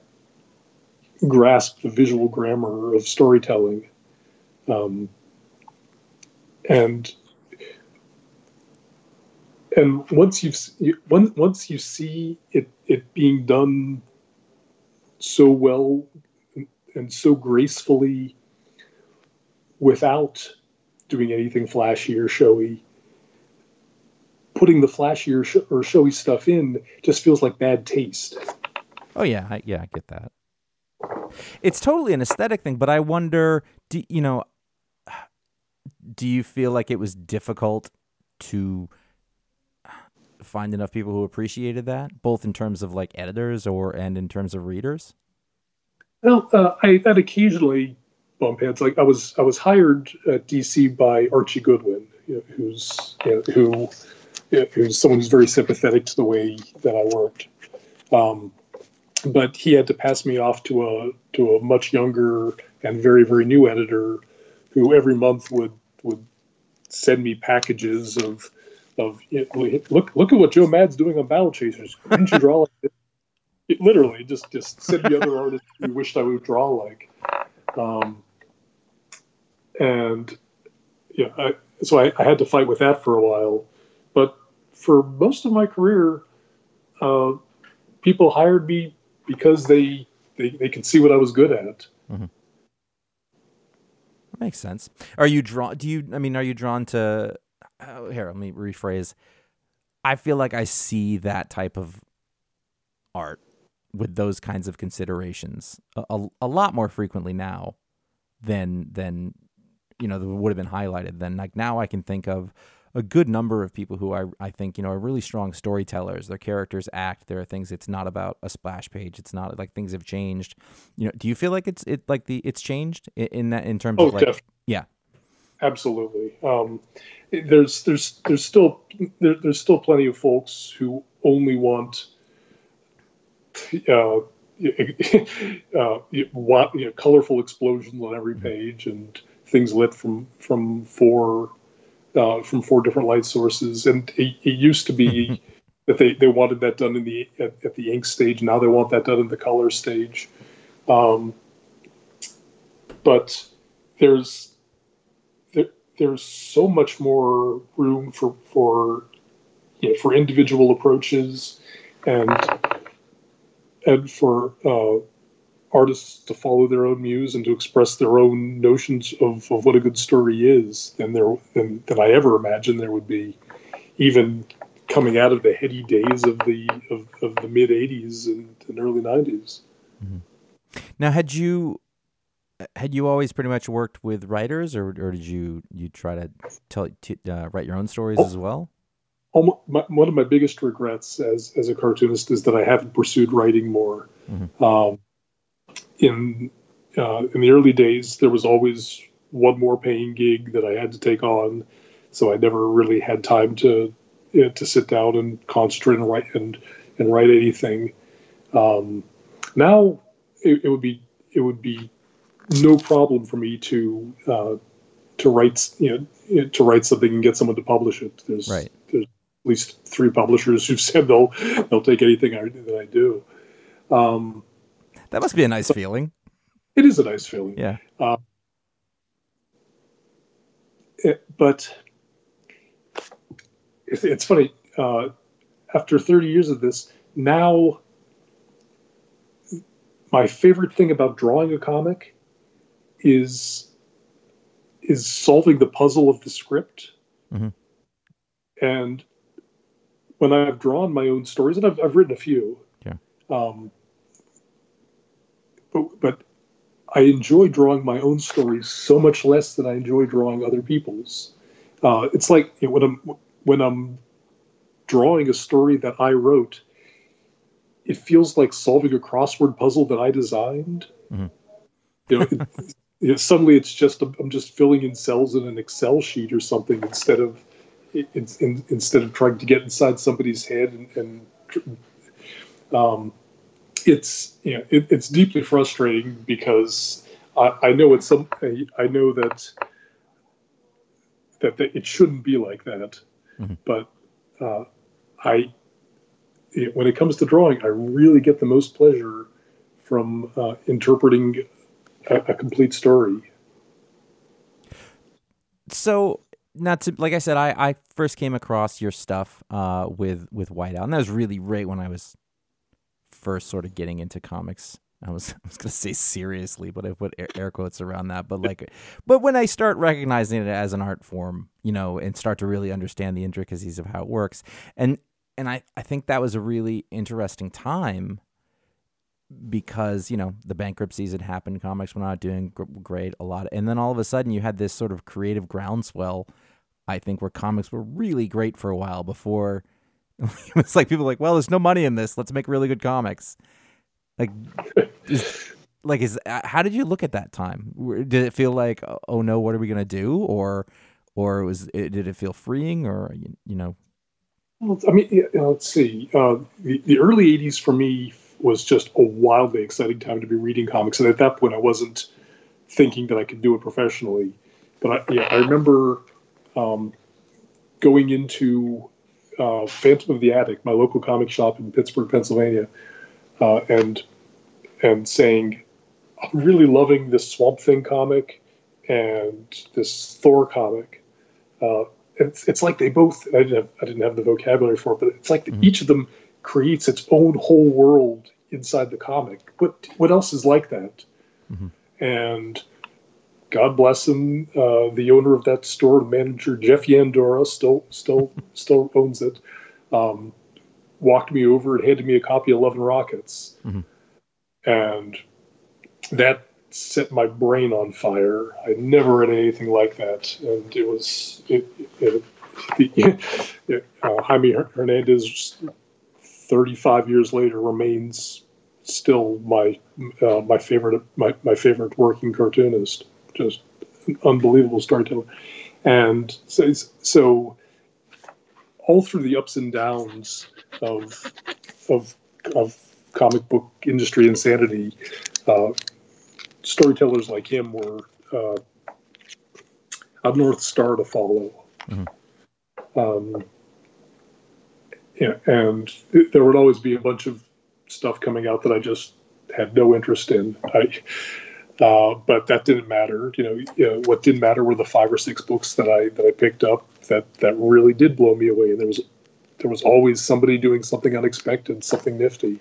grasp the visual grammar of storytelling. Um, and and once you've you, once once you see it it being done so well and so gracefully without doing anything flashy or showy putting the flashy or, sh- or showy stuff in just feels like bad taste Oh yeah, I, yeah, I get that. It's totally an aesthetic thing, but I wonder, do you know, do you feel like it was difficult to find enough people who appreciated that, both in terms of like editors or and in terms of readers? Well, uh, I I'd occasionally bump heads. Like I was I was hired at DC by Archie Goodwin, who's you know, who who's someone who's very sympathetic to the way that I worked. Um, but he had to pass me off to a to a much younger and very very new editor, who every month would would send me packages of of you look look at what Joe Mad's doing on Battle Chasers. Couldn't you draw like? It literally just just send me other artists who wished I would draw like. Um, and yeah, I, so I, I had to fight with that for a while. But for most of my career, uh, people hired me because they, they they could see what I was good at. That makes sense. Are you drawn? Do you? I mean, are you drawn to? Oh, here, let me rephrase. I feel like I see that type of art with those kinds of considerations a, a, a lot more frequently now than than you know that would have been highlighted. Then like now I can think of a good number of people who I I think you know are really strong storytellers. Their characters act. There are things. It's not about a splash page. It's not like things have changed. You know, do you feel like it's it like the it's changed in, in that in terms Oh, of like definitely. yeah Absolutely. Um, there's there's there's still there, there's still plenty of folks who only want uh, uh, want you know, colorful explosions on every page and things lit from from four uh, from four different light sources. And it, it used to be that they, they wanted that done in the at, at the ink stage. Now they want that done in the color stage. Um, but there's there, there's so much more room for for you know, for individual approaches and and for uh, artists to follow their own muse and to express their own notions of, of what a good story is than there than, than I ever imagined there would be, even coming out of the heady days of the of, of the mid '80s and, and early '90s. Now, had you had you always pretty much worked with writers, or or did you you try to tell to, uh, write your own stories as well? My, one of my biggest regrets as as a cartoonist is that I haven't pursued writing more. Um, in uh, in the early days, there was always one more paying gig that I had to take on, so I never really had time to uh, to sit down and concentrate and write and and write anything. Um, now it, it would be it would be no problem for me to uh, to write you know to write something and get someone to publish it. There's Right. there's at least three publishers who've said they'll they'll take anything I, that I do. Um, That must be a nice feeling. it is a nice feeling. Yeah. It- but it's, it's funny. Uh, after 30 years of this, now my favorite thing about drawing a comic is is solving the puzzle of the script. Mhm. And when I've drawn my own stories, and I've, I've written a few, Yeah. um, but, but I enjoy drawing my own stories so much less than I enjoy drawing other people's. Uh, it's like you know, when I'm when I'm drawing a story that I wrote, it feels like solving a crossword puzzle that I designed. Mhm. You know, it, you know, suddenly it's just I'm just filling in cells in an Excel sheet or something instead of it's in, instead of trying to get inside somebody's head and, and um, it's you know it, it's deeply frustrating because I, I know it's some I, I know that, that that it shouldn't be like that, Mhm. but uh, I when it comes to drawing, I really get the most pleasure from uh, interpreting a, a complete story. so not to like I said, I, I first came across your stuff uh, with with Whiteout, and that was really right when I was first sort of getting into comics. I was I was gonna say seriously, but I put air, air quotes around that. But like, but when I start recognizing it as an art form, you know, and start to really understand the intricacies of how it works, and and I I think that was a really interesting time because you know the bankruptcies had happened comics were not doing great a lot and then all of a sudden you had this sort of creative groundswell i think where comics were really great for a while before it was like people like well there's no money in this let's make really good comics. Like is, like is uh, how did you look at that time? Did it feel like oh no what are we going to do? Or or was it, did it feel freeing or you, you know? Well, I mean, let's see. Uh, the, the early '80s for me was just a wildly exciting time to be reading comics, and at that point, I wasn't thinking that I could do it professionally. But I, yeah, I remember um, going into uh, Phantom of the Attic, my local comic shop in Pittsburgh, Pennsylvania, uh, and and saying, "I'm really loving this Swamp Thing comic and this Thor comic." Uh, it's, it's like they both I didn't have I didn't have the vocabulary for it, but it's like Mhm. each of them creates its own whole world inside the comic. What what else is like that? Mhm. And God bless him, uh, the owner of that store, manager Jeff Yandora, still still still owns it. Um, walked me over and handed me a copy of and Rockets, Mhm. and that set my brain on fire. I never read anything like that, and it was it. it, it, uh, Jaime Hernandez, thirty-five years later, remains still my uh, my favorite my, my favorite working cartoonist. Just an unbelievable storyteller, and so, so all through the ups and downs of of of comic book industry insanity. Uh, storytellers like him were uh, a north star to follow. Mhm. Um, yeah, and it- there would always be a bunch of stuff coming out that I just had no interest in. I, uh, but that didn't matter. You know, you know, what didn't matter were the five or six books that I that I picked up that that really did blow me away. And there was there was always somebody doing something unexpected, something nifty.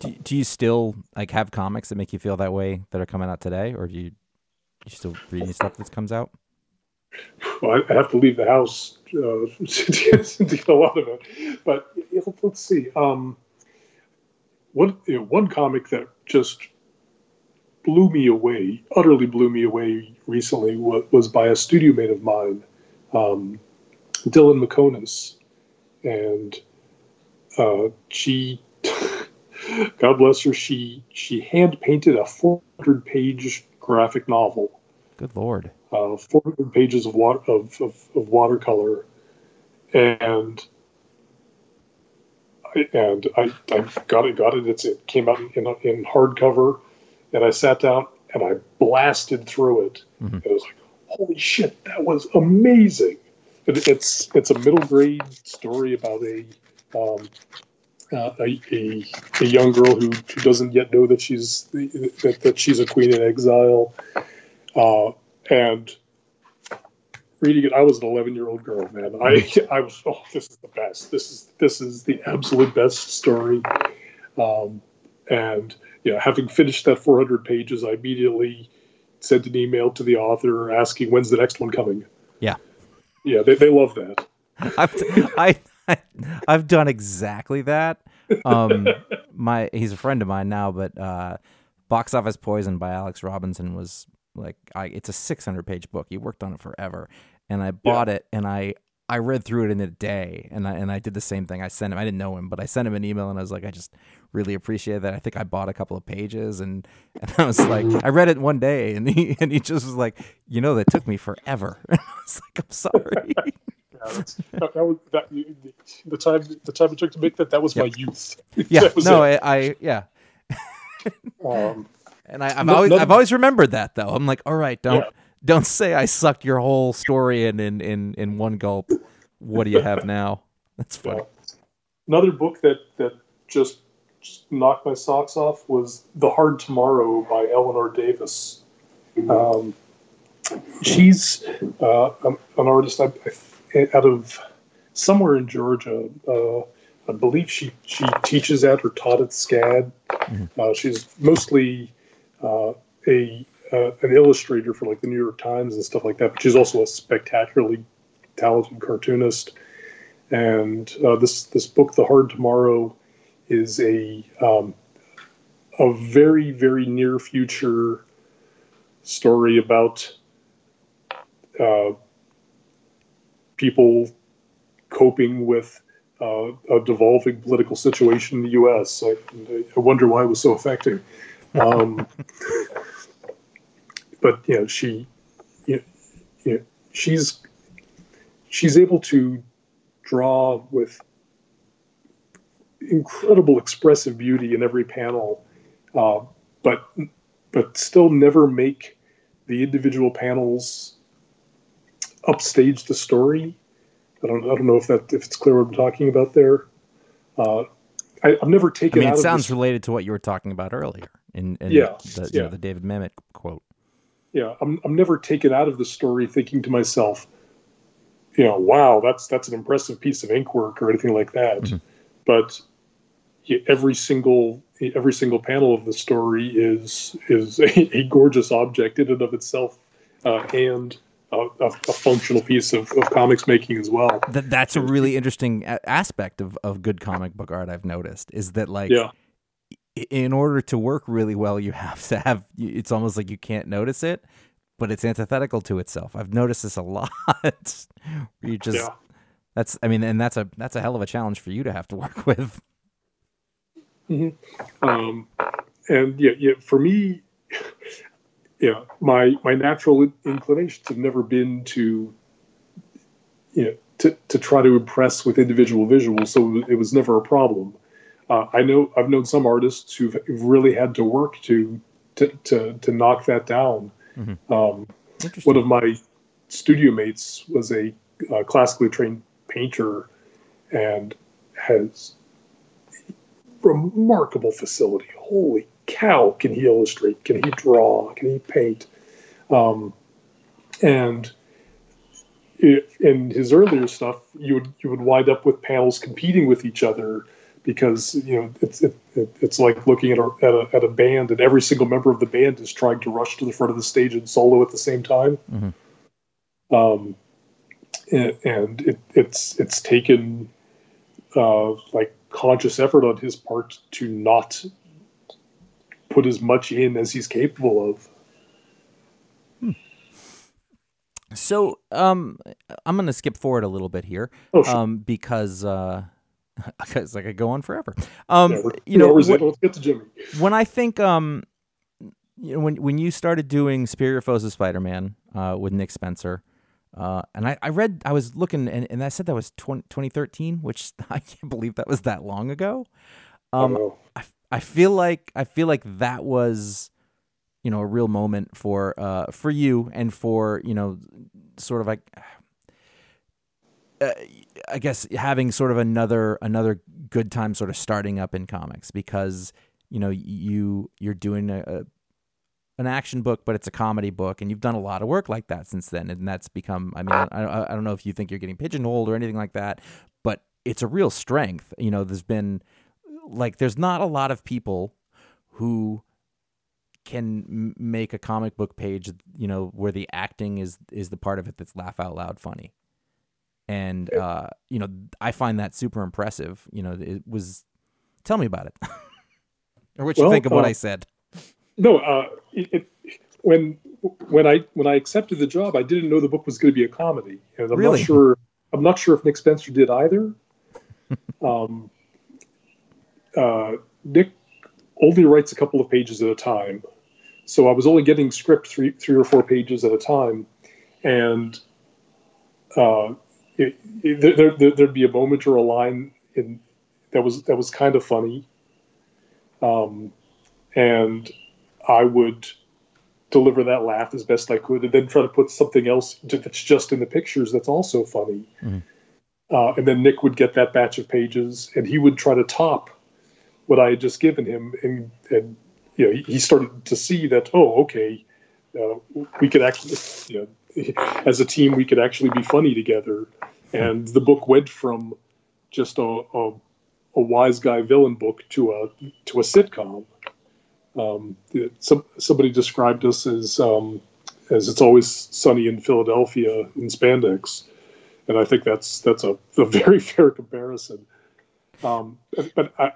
Do, do you still like have comics that make you feel that way that are coming out today, or do you you still reading stuff that comes out? Well, I have to leave the house uh, to, get, a lot of it. But let's see. Um, one you know, one comic that just blew me away, utterly blew me away recently, was, was by a studio mate of mine, um, Dylan Meconis, and uh, she, God bless her, she she hand painted a 400 page graphic novel Good lord. Uh, 400 pages of, water, of, of, of watercolor, and I, and I, I got it, got it. It's, it came out in, in hardcover, and I sat down and I blasted through it. Mhm. And it was like, holy shit, that was amazing. It, it's it's a middle grade story about a um, uh, a, a, a young girl who, who doesn't yet know that she's that, that she's a queen in exile. Uh, and reading it, I was an 11 year old girl, man. I I was oh, this is the best. This is this is the absolute best story. Um, and you know, having finished that 400 pages, I immediately sent an email to the author asking when's the next one coming. Yeah. Yeah, they, they love that. I've I, I I've done exactly that. Um, my he's a friend of mine now, but uh, Box Office Poison by Alex Robinson was like I it's a 600 page book. He worked on it forever, and I bought it and I I read through it in a day, and I and I did the same thing. I sent him. I didn't know him, but I sent him an email, and I was like, I just really appreciate that. I think I bought a couple of pages, and and I was like, I read it one day, and he and he just was like, you know, that took me forever. I was like, I'm sorry. Yeah, that, that was that, the time the time it took to make that. That was my youth. Yeah, was no. I, I yeah, Um, and I, I've No- always I've always remembered that though. I'm like, all right, don't Yeah. don't say I sucked your whole story in in in, in one gulp. What do you have now? That's funny. Yeah. Another book that that just, just knocked my socks off was The Hard Tomorrow by Eleanor Davis. Um, she's uh, an an artist I, I, out of somewhere in Georgia. Uh, I believe she, she teaches at or taught at SCAD. Uh, she's mostly uh, a uh, an illustrator for like the New York Times and stuff like that. But she's also a spectacularly talented cartoonist. And uh, this this book, The Hard Tomorrow, is a um, a very very near future story about uh, people coping with uh, a devolving political situation in the U.S. I, I wonder why it was so affecting. Um, but you know, she, you know, she's she's able to draw with incredible expressive beauty in every panel, uh, but but still never make the individual panels upstage the story. I don't I don't know if that if it's clear what I'm talking about there. Uh, I, I've never taken. I mean, out it of sounds this- related to what you were talking about earlier in, in Yeah, the, you know, yeah. the David Mamet quote. yeah, I'm I'm never taken out of the story thinking to myself, you know, wow, that's that's an impressive piece of ink work or anything like that. Mhm. But every single every single panel of the story is is a, a gorgeous object in and of itself, uh, and a, a, functional piece of, of comics making as well. That that's a really interesting aspect of, of good comic book art. I've noticed is that like Yeah, in order to work really well, you have to have. It's almost like you can't notice it, but it's antithetical to itself. I've noticed this a lot. you just yeah. that's. I mean, and that's a that's a hell of a challenge for you to have to work with. um, and yeah, yeah, for me, yeah, my my natural inclinations have never been to, you know, to, to try to impress with individual visuals, so it was never a problem. Uh, I know I've known some artists who've really had to work to to to, to knock that down. Mhm. Um, one of my studio mates was a uh, classically trained painter and has remarkable facility. Holy cow! Can he illustrate? Can he draw? Can he paint? Um, and i in his earlier stuff, you would you would wind up with panels competing with each other because you know it's it, it, it's like looking at a, at a at a band and every single member of the band is trying to rush to the front of the stage and solo at the same time. Mhm. Um, and, and it, it's it's taken uh, like conscious effort on his part to not put as much in as he's capable of. So, um, I'm going to skip forward a little bit here, Oh, sure. um, because uh, because I could go on forever. Um, Yeah, you know, two hours wh- in. Let's get to Jimmy. when I think um you know when when you started doing Superior Foes of Spider-Man uh with Nick Spencer uh and I, I read I was looking and, and I said that was 20, 2013 which I can't believe that was that long ago um Oh, I, I feel like I feel like that was you know a real moment for uh for you and for you know sort of like uh, I guess having sort of another another good time sort of starting up in comics because you know you you're doing a, a an action book but it's a comedy book and you've done a lot of work like that since then and that's become I mean I, I, don't know if you think you're getting pigeonholed or anything like that but it's a real strength. You know there's been like there's not a lot of people who can make a comic book page you know where the acting is is the part of it that's laugh out loud funny and uh you know i find that super impressive you know it was tell me about it or what you Well, think of what uh, i said No, uh, it, it, when when I when I accepted the job, I didn't know the book was going to be a comedy, and I'm Really? not sure. I'm not sure if Nick Spencer did either. um, uh, Nick only writes a couple of pages at a time, so I was only getting script three three or four pages at a time, and uh, it, it, there, there, there'd be a moment or a line in that was that was kind of funny. Um, and I would deliver that laugh as best I could, and then try to put something else that's just in the pictures that's also funny. Mhm. Uh, and then Nick would get that batch of pages, and he would try to top what I had just given him, and and you know he, he started to see that oh okay, uh, we could actually you know as a team we could actually be funny together, and the book went from just a, a a wise guy villain book to a to a sitcom. Um, some, somebody described us as um, as it's always sunny in Philadelphia in spandex, and I think that's that's a, a very fair comparison. Um, but I,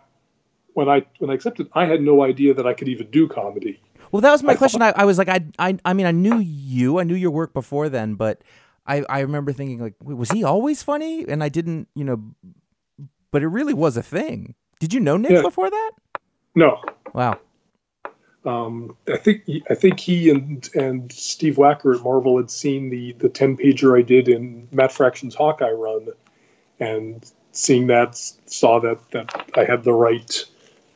when I when I accepted, I had no idea that I could even do comedy. Well that was my I question. I, I was like I, I i mean i knew you i knew your work before then but i i remember thinking like wait, was he always funny? And i didn't you know but it really was a thing. Did you know nick Yeah. before that? No, wow. Um, I think he, I think he and and Steve Wacker at Marvel had seen the the ten pager I did in Matt Fraction's Hawkeye run, and seeing that saw that that I had the right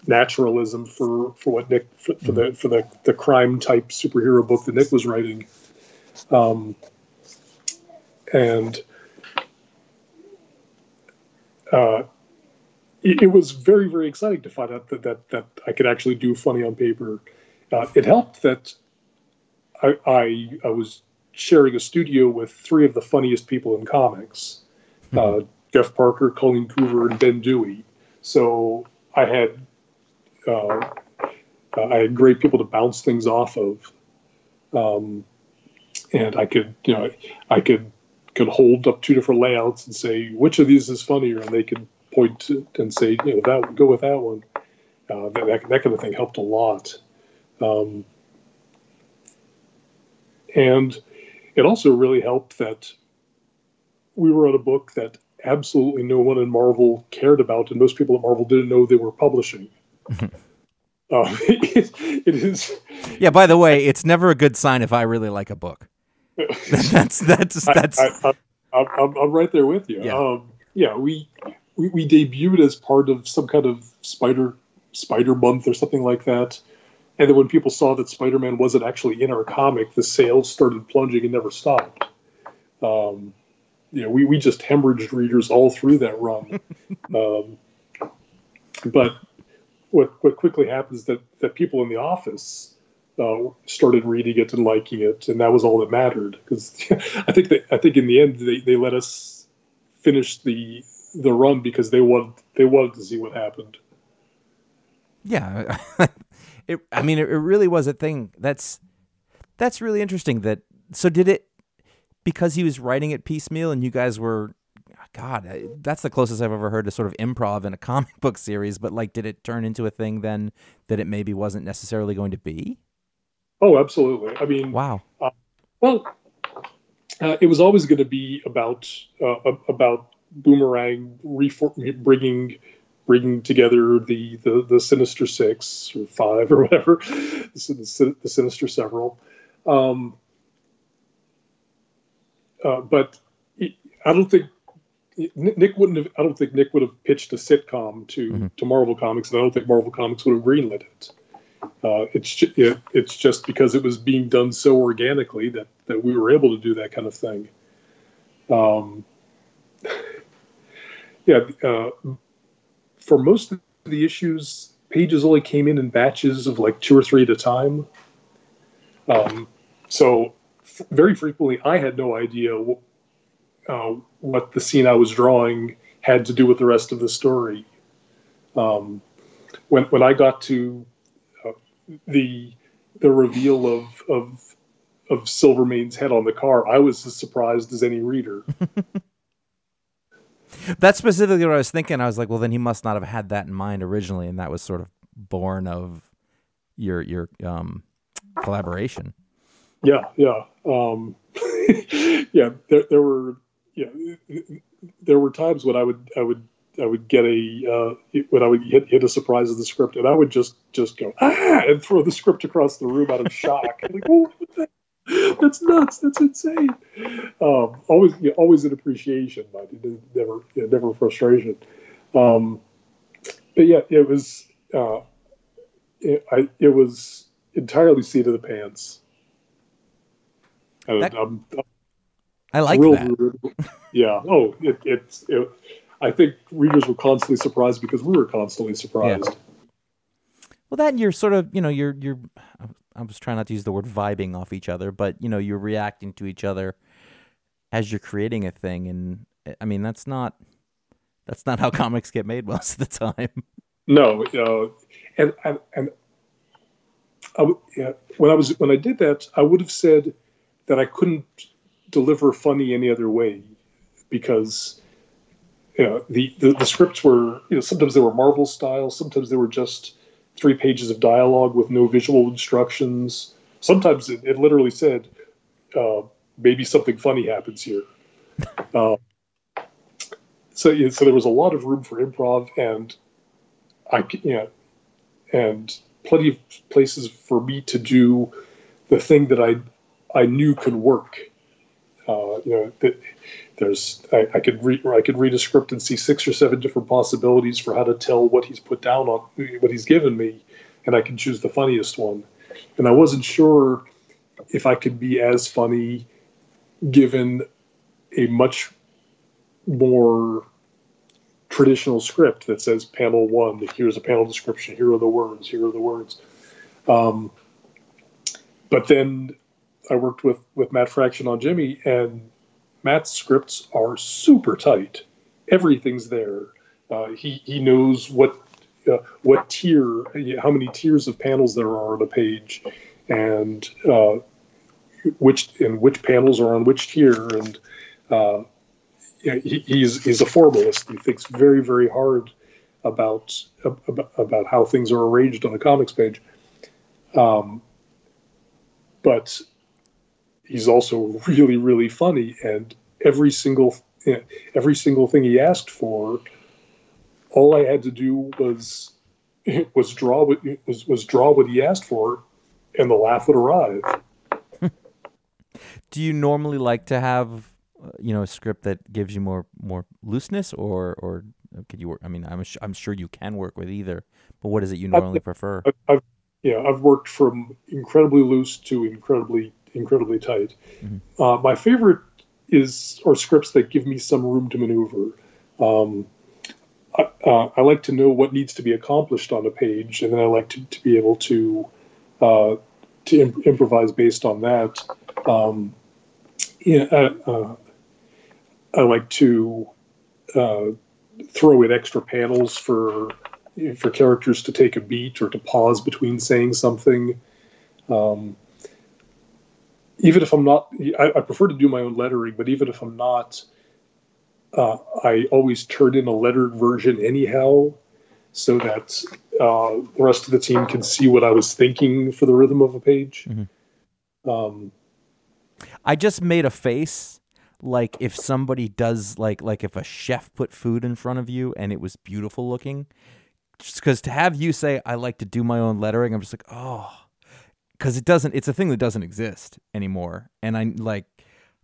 naturalism for for what Nick for, for the for the the crime type superhero book that Nick was writing, um, and uh, it, it was very very exciting to find out that that, that I could actually do funny on paper. Uh, it helped that I, I I was sharing a studio with three of the funniest people in comics, uh, Jeff Parker, Colleen Coover, and Ben Dewey. So I had uh, I had great people to bounce things off of, um, and I could you know I could could hold up two different layouts and say which of these is funnier, and they could point to, and say you know that go with that one. Uh, that, that that kind of thing helped a lot. Um, and it also really helped that we were on a book that absolutely no one in Marvel cared about, and most people at Marvel didn't know they were publishing. Um, it, it is. yeah by the way it's never a good sign if i really like a book that's that's that's I, I, I, I'm, I'm right there with you. Yeah. Um, yeah, we, we we debuted as part of some kind of Spider Spider Month or something like that, and then when people saw that Spider Man wasn't actually in our comic, the sales started plunging and never stopped. Um, you know, we, we just hemorrhaged readers all through that run. um, but what what quickly happens that that people in the office uh, started reading it and liking it, and that was all that mattered. Because I think I think in the end they, they let us finish the the run because they wanted they wanted to see what happened. Yeah, it. I mean, it, it really was a thing. That's that's really interesting. That so did it because he was writing it piecemeal, and you guys were. God, that's the closest I've ever heard to sort of improv in a comic book series. But like, did it turn into a thing then that it maybe wasn't necessarily going to be? Oh, absolutely. I mean, Wow. Well, uh, it was always going to be about uh, about Boomerang refor- bringing bringing together the, the the Sinister Six or Five or whatever, the, the Sinister Several. Um, uh, but it, I don't think Nick wouldn't have. I don't think Nick would have pitched a sitcom to to Marvel Comics, and I don't think Marvel Comics would have greenlit it. Uh, it's ju- it, it's just because it was being done so organically that that we were able to do that kind of thing. Um, yeah, uh, for most of the issues, pages only came in in batches of like two or three at a time. Um, so f- very frequently, I had no idea wh- uh, what the scene I was drawing had to do with the rest of the story. Um, when when I got to uh, the the reveal of of of Silvermane's head on the car, I was as surprised as any reader. That's specifically what I was thinking. I was like, well, then he must not have had that in mind originally, and that was sort of born of your your um, collaboration. Yeah, yeah, um, yeah. There, there were, yeah, there were times when I would, I would, I would get a uh, when I would hit, hit a surprise in the script, and I would just, just go ah, and throw the script across the room out of shock. like, oh, what the- that's nuts. That's insane. Um, always, yeah, always an appreciation, but never, yeah, never frustration. Um, but yeah, it was, uh, it, I, it was entirely seat of the pants. And That- I'm, I'm I like thrilled that. yeah. Oh, it, it's. It, I think readers were constantly surprised because we were constantly surprised. Well, that and you're sort of, you know, you're you're. I was trying not to use the word vibing off each other, but you know, you're reacting to each other as you're creating a thing, and I mean, that's not that's not how comics get made most of the time. No, uh, and and, and I w- yeah, when I was when I did that, I would have said that I couldn't deliver funny any other way because you know, the, the the scripts were you know sometimes they were Marvel style, sometimes they were just three pages of dialogue with no visual instructions. Sometimes it, it literally said, uh, "Maybe something funny happens here." uh, so yeah, so there was a lot of room for improv, and I you know, and plenty of places for me to do the thing that I I knew could work. Uh, you know, that there's I, I could read I could read a script and see six or seven different possibilities for how to tell what he's put down on what he's given me, and I can choose the funniest one. And I wasn't sure if I could be as funny given a much more traditional script that says panel one, here's a panel description, here are the words, here are the words. Um, but then I worked with, with Matt Fraction on Jimmy, and Matt's scripts are super tight. Everything's there. Uh, he, he knows what uh, what tier, how many tiers of panels there are on a page, and uh, which and which panels are on which tier, and uh, he, he's he's a formalist. He thinks very very hard about about, about how things are arranged on a comics page. Um, but he's also really really funny, and every single every single thing he asked for, all I had to do was was draw what was was draw what he asked for, and the laugh would arrive. Do you normally like to have, uh, you know, a script that gives you more more looseness, or or could you work? I mean, I'm I'm sure you can work with either, but what is it you normally prefer? I've, I've yeah, I've worked from incredibly loose to incredibly incredibly tight. Uh, my favorite is are scripts that give me some room to maneuver. Um, I, uh, I like to know what needs to be accomplished on a page, and then I like to, to be able to uh, to imp- improvise based on that. Um, yeah, uh, uh, I like to uh, throw in extra panels for for characters to take a beat or to pause between saying something. Um, even if I'm not, I, I, prefer to do my own lettering, but even if I'm not, uh, I always turn in a lettered version anyhow, so that uh, the rest of the team can see what I was thinking for the rhythm of a page. Mm-hmm. Um, I just made a face like if somebody does like like if a chef put food in front of you and it was beautiful looking just because to have you say i like to do my own lettering i'm just like oh because it doesn't it's a thing that doesn't exist anymore and i like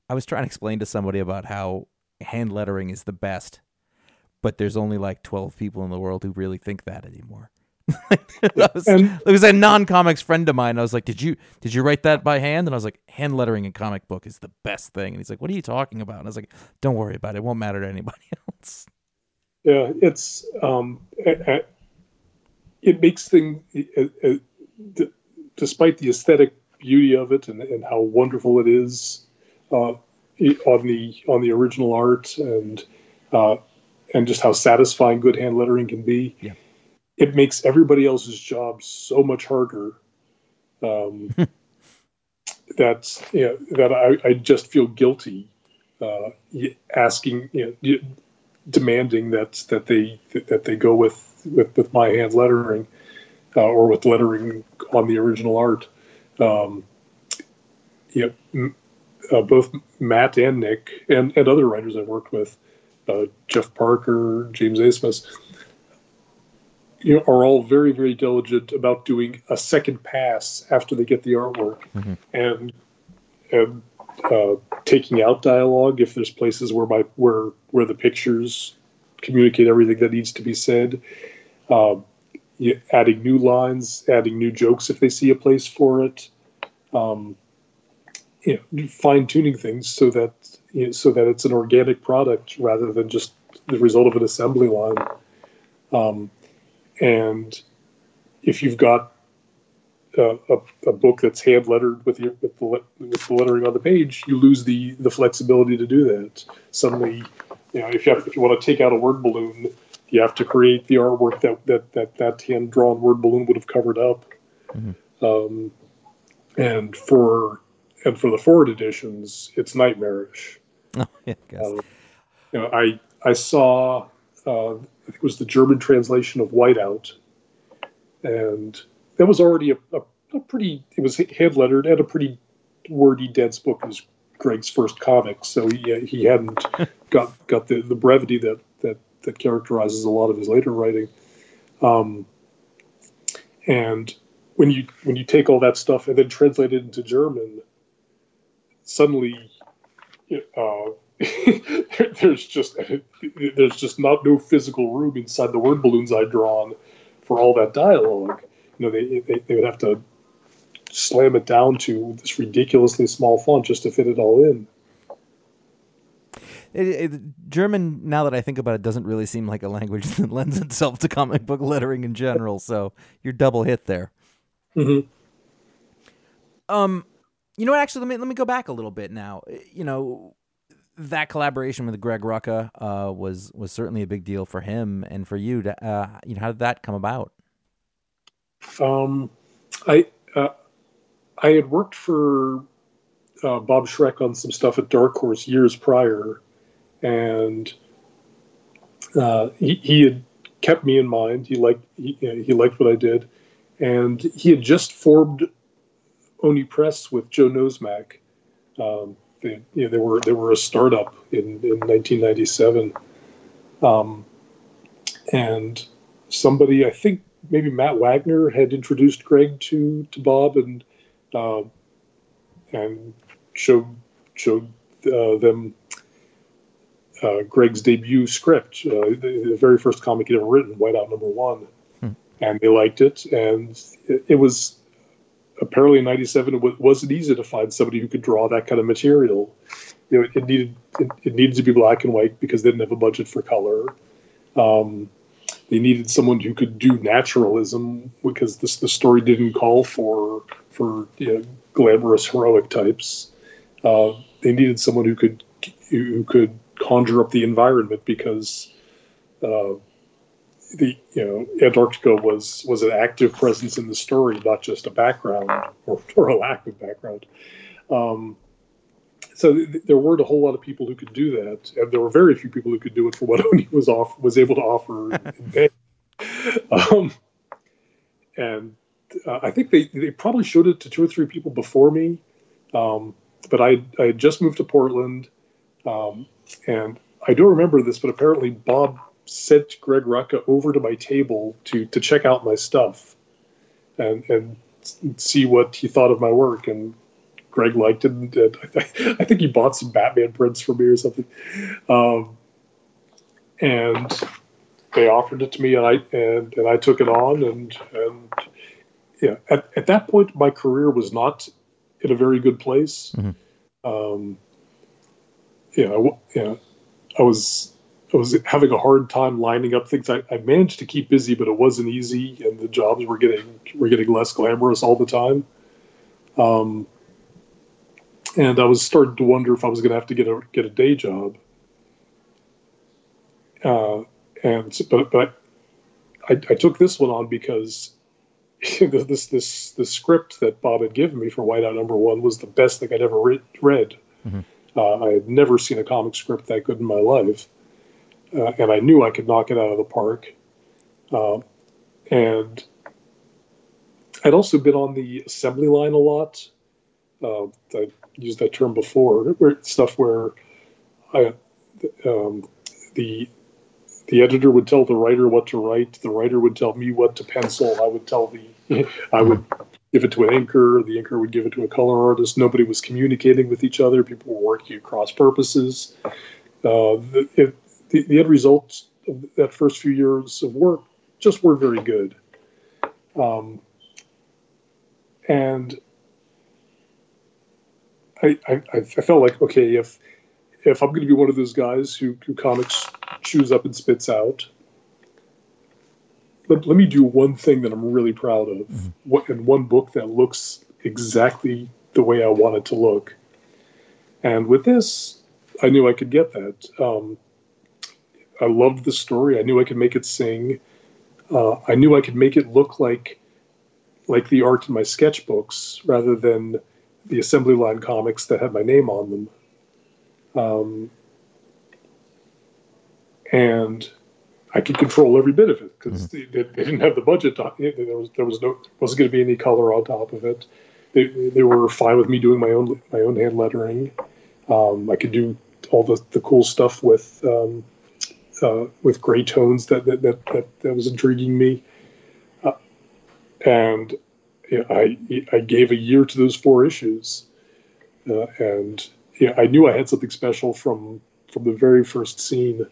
i was trying to explain to somebody about how hand lettering is the best but there's only like 12 people in the world who really think that anymore was, and, it was a non-comics friend of mine. I was like, "Did you did you write that by hand?" And I was like, "Hand lettering in comic book is the best thing." And he's like, "What are you talking about?" And I was like, "Don't worry about it. It won't matter to anybody else." Yeah, it's um, it makes things, despite the aesthetic beauty of it and, and how wonderful it is uh, on the on the original art and uh, and just how satisfying good hand lettering can be. Yeah it makes everybody else's job so much harder. Um, that's you know, that I, I just feel guilty uh, asking, you know, demanding that that they that they go with with, with my hand lettering uh, or with lettering on the original art. Um, yeah, uh, both Matt and Nick and, and other writers I've worked with, uh, Jeff Parker, James Asmus, you know, are all very, very diligent about doing a second pass after they get the artwork mm-hmm. and and uh, taking out dialogue if there's places where my where where the pictures communicate everything that needs to be said. Uh, adding new lines, adding new jokes if they see a place for it. Um, you know, fine tuning things so that you know, so that it's an organic product rather than just the result of an assembly line. Um, and if you've got a, a, a book that's hand lettered with, with, the, with the lettering on the page, you lose the, the flexibility to do that. Suddenly, you know, if you have, if you want to take out a word balloon, you have to create the artwork that that that, that hand drawn word balloon would have covered up. Mm-hmm. Um, and for and for the forward editions, it's nightmarish. Oh, yeah, um, you know, I I saw uh, I think it was the German translation of Whiteout, and that was already a, a, a pretty. It was hand lettered and a pretty wordy, dense book. It was Greg's first comic, so he he hadn't got got the, the brevity that that characterizes a lot of his later writing. Um, and when you when you take all that stuff and then translate it into German, suddenly uh, there's just there's just not no physical room inside the word balloons I'd drawn for all that dialogue. You know, they, they, they would have to slam it down to this ridiculously small font just to fit it all in. It, it, German, now that I think about it, doesn't really seem like a language that lends itself to comic book lettering in general. So you're double hit there. Mm-hmm. Um, you know what? Actually, let me let me go back a little bit now. You know, that collaboration with Greg Rucka uh, was was certainly a big deal for him and for you. To, uh, you know, how did that come about? Um, I uh, I had worked for uh, Bob Schreck on some stuff at Dark Horse years prior, and uh, he, he had kept me in mind. He liked he, he liked what I did, and he had just formed Oni Press with Joe Nozemack. Um, they, you know, they were they were a startup in, in 1997, um, and somebody I think maybe Matt Wagner had introduced Greg to to Bob and uh, and showed showed uh, them uh, Greg's debut script, uh, the, the, very first comic he'd ever written, Whiteout Number One, hmm. and they liked it, and it, it was apparently in 97 it wasn't easy to find somebody who could draw that kind of material. You know it, needed it, it, needed to be black and white because they didn't have a budget for color. Um, they needed someone who could do naturalism because this the story didn't call for for you know, glamorous heroic types uh, they needed someone who could who could conjure up the environment because uh, the you know Antarctica was was an active presence in the story, not just a background or, or a lack of background. Um, so th- there weren't a whole lot of people who could do that, and there were very few people who could do it for what Oni was off was able to offer. Um, and uh, I think they, they probably showed it to two or three people before me, um, but I I had just moved to Portland, um, and I don't remember this, but apparently Bob sent Greg Rucka over to my table to to check out my stuff, and and see what he thought of my work. And Greg liked it. And I, I think he bought some Batman prints for me or something. Um, and they offered it to me, and I and and I took it on, and and yeah, at, at that point, my career was not in a very good place. Um, yeah, I yeah, I was I was having a hard time lining up things. I, I managed to keep busy, but it wasn't easy, and the jobs were getting were getting less glamorous all the time. Um, and I was starting to wonder if I was going to have to get a get a day job. Uh, and but but I, I took this one on because this this this script that Bob had given me for Whiteout Number One was the best thing I'd ever re- read. Uh, I had never seen a comic script that good in my life, uh, and I knew I could knock it out of the park. Uh, and I'd also been on the assembly line a lot. Uh, I used that term before. Where, stuff where I, um, the the editor would tell the writer what to write. The writer would tell me what to pencil. I would tell the I would give it to an inker. The inker would give it to a color artist. Nobody was communicating with each other. People were working across purposes. Uh, the, it, the, the end results of that first few years of work just weren't very good. Um, and I, I, I felt like, okay, if if I'm going to be one of those guys who, who comics chews up and spits out, let, let me do one thing that I'm really proud of, what, and one book that looks exactly the way I want it to look. And with this, I knew I could get that. Um, I loved the story. I knew I could make it sing. Uh, I knew I could make it look like like the art in my sketchbooks rather than the assembly line comics that had my name on them. Um, and I could control every bit of it because they, they didn't have the budget. To, there was there was no wasn't going to be any color on top of it. They, they were fine with me doing my own my own hand lettering. Um, I could do all the, the cool stuff with um, uh, with gray tones that that, that, that, that was intriguing me. Uh, and you know, I I gave a year to those four issues, uh, and yeah, I knew I had something special from from the very first scene,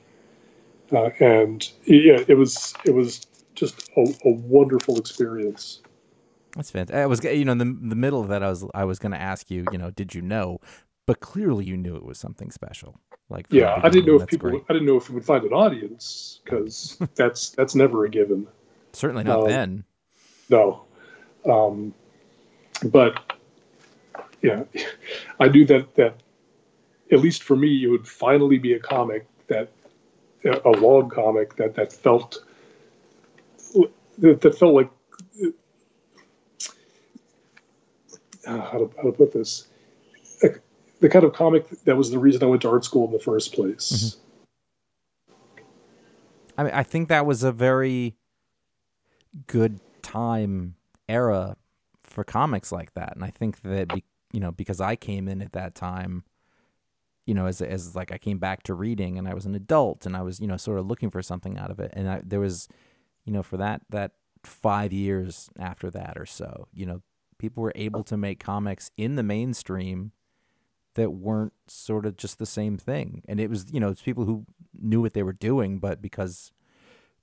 uh, and yeah, it was it was just a, a wonderful experience. That's fantastic. I was, you know, in the the middle of that, I was, I was going to ask you, you know, did you know? But clearly, you knew it was something special. Like, Yeah, I didn't know if people great. I didn't know if it would find an audience because that's that's never a given. certainly not um, then. No. Um, but yeah, I knew that that at least for me, it would finally be a comic that a log comic that that felt that, felt like uh, how to how to put this the kind of comic that was the reason I went to art school in the first place. I mean, I think that was a very good time era for comics like that, and I think that you know because I came in at that time, you know, as as like I came back to reading, and I was an adult, and I was you know sort of looking for something out of it, and I, there was, you know, for that that five years after that or so, you know, people were able to make comics in the mainstream that weren't sort of just the same thing. And it was, you know, it's people who knew what they were doing, but because,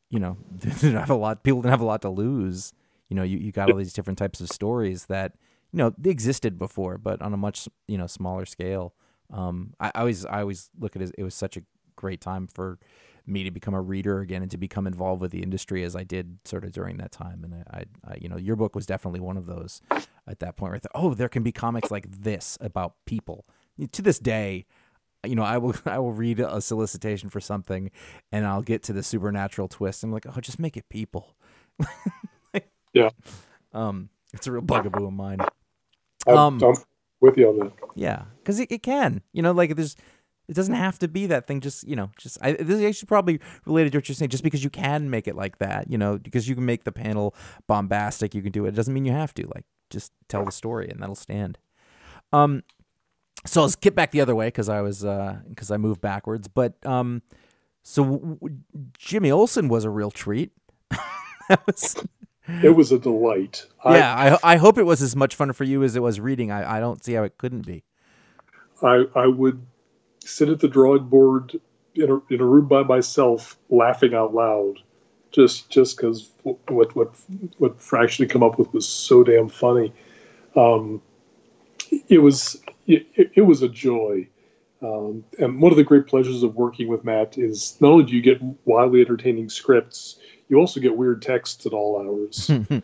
you know, they didn't have a lot, people didn't have a lot to lose. You know, you, you got all these different types of stories that, you know, they existed before, but on a much, you know, smaller scale. Um, I, I always, I always look at it, it was such a great time for me to become a reader again and to become involved with the industry as I did sort of during that time. And I, I, I you know, your book was definitely one of those at that point where I thought, oh, there can be comics like this about people. To this day, you know, I will I will read a solicitation for something, and I'll get to the supernatural twist. I'm like, oh, just make it people. Yeah. Um, it's a real bugaboo of mine. Um, with you on that. Yeah, because it, it can. You know, like there's, it doesn't have to be that thing. Just you know, just I, this is actually probably related to what you're saying. Just because you can make it like that, you know, because you can make the panel bombastic, you can do it. It doesn't mean you have to. Like, just tell the story and that'll stand. Um, so I'll skip back the other way because I was because I moved backwards. But um, so w- w- Jimmy Olsen was a real treat. that was, It was a delight. Yeah, I I hope it was as much fun for you as it was reading. I, I don't see how it couldn't be. I, I would sit at the drawing board in a, in a room by myself, laughing out loud, just just because what what what Fraction had come up with was so damn funny. Um, it was it, it was a joy, um, and one of the great pleasures of working with Matt is not only do you get wildly entertaining scripts, you also get weird texts at all hours. um,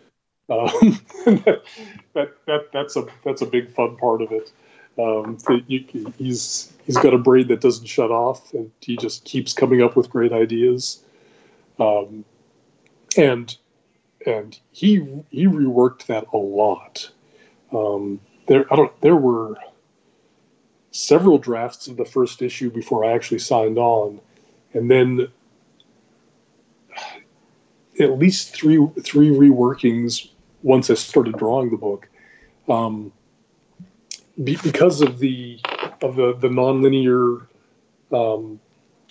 that, that that that's a that's a big fun part of it. Um, that you, he's he's got a brain that doesn't shut off, and he just keeps coming up with great ideas. Um, and and he he reworked that a lot. Um, there I don't there were several drafts of the first issue before I actually signed on, and then at least three three reworkings once I started drawing the book. Um, be, because of the of the the nonlinear um,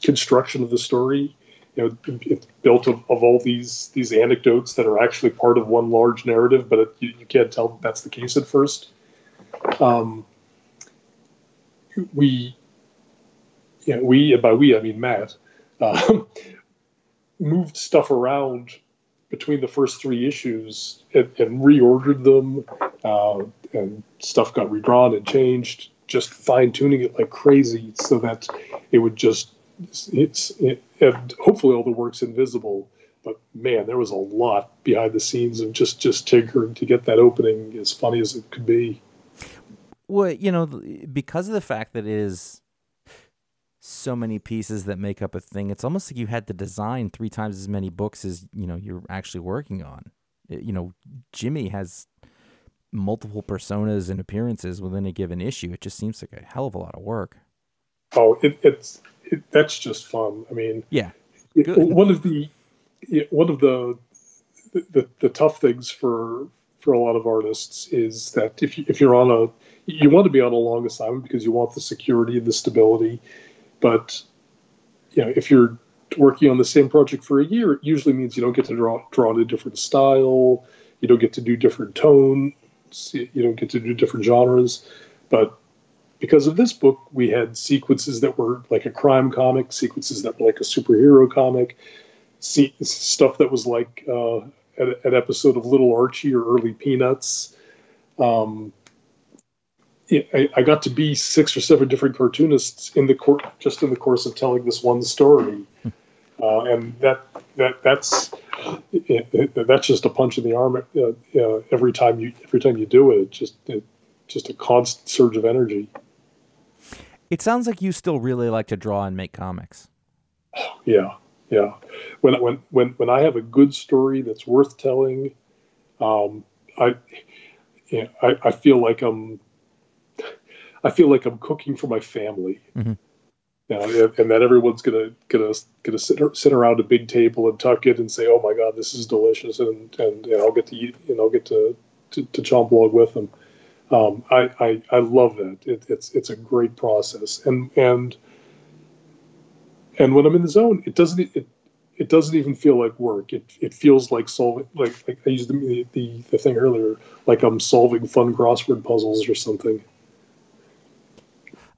construction of the story, you know, it's built of, of all these these anecdotes that are actually part of one large narrative, but it, you, you can't tell that that's the case at first. Um, we, yeah, we by we I mean Matt, uh, moved stuff around between the first three issues and, and reordered them, uh, and stuff got redrawn and changed, just fine tuning it like crazy so that it would just it's it, and hopefully all the work's invisible. But man, there was a lot behind the scenes of just just tinkering to get that opening as funny as it could be. Well, you know, because of the fact that it is so many pieces that make up a thing, it's almost like you had to design three times as many books as you know you're actually working on. It- you know, Jimmy has multiple personas and appearances within a given issue. It just seems like a hell of a lot of work. Oh, it, it's it, that's just fun. I mean, Yeah, Good. one of the one of the, the the tough things for for a lot of artists is that if you, if you're on a you want to be on a long assignment because you want the security and the stability, but you know if you're working on the same project for a year, it usually means you don't get to draw draw in a different style, you don't get to do different tones, you don't get to do different genres, but because of this book, we had sequences that were like a crime comic, sequences that were like a superhero comic, see, stuff that was like uh, an, an episode of Little Archie or early Peanuts. Um, I, I got to be six or seven different cartoonists in the court just in the course of telling this one story, uh, and that that that's it, it- that's just a punch in the arm uh, uh, every time you every time you do it. It's just it, just a constant surge of energy. it sounds like you still really like to draw and make comics. Yeah, yeah. When when when when I have a good story that's worth telling, um, I, yeah, I I feel like I'm, I feel like I'm cooking for my family. Mhm. You know, and, that everyone's gonna gonna gonna sit sit around a big table and tuck it and say, "Oh my God, this is delicious," and and, and I'll get to eat and I'll get to to, to chomp log with them. Um, I, I I love that. It, it's it's a great process, and and and when I'm in the zone, it doesn't it it doesn't even feel like work. It it feels like solving like, like I used the, the the thing earlier, like I'm solving fun crossword puzzles or something.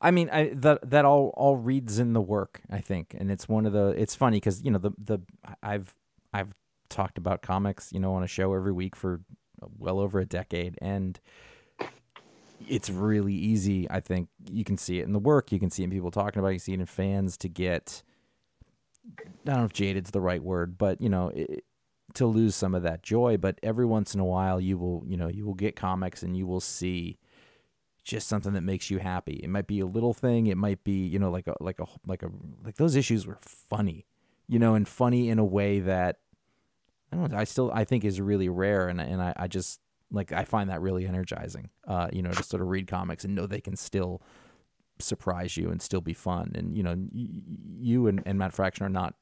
I mean, I, that that all all reads in the work, I think, and it's one of the. It's funny because you know the the I've I've talked about comics, you know, on a show every week for well over a decade, and it's really easy. I think you can see it in the work, you can see it in people talking about, it, you see it in fans to get. I don't know if jaded's the right word, but you know, it, to lose some of that joy. But every once in a while, you will, you know, you will get comics and you will see just something that makes you happy. It might be a little thing. It might be you know like a like a like a like those issues were funny, you know, and funny in a way that I don't know. I still I think is really rare, and and I, I just like I find that really energizing. Uh, you know, to sort of read comics and know they can still surprise you and still be fun. And you know, you and, and Matt Fraction are not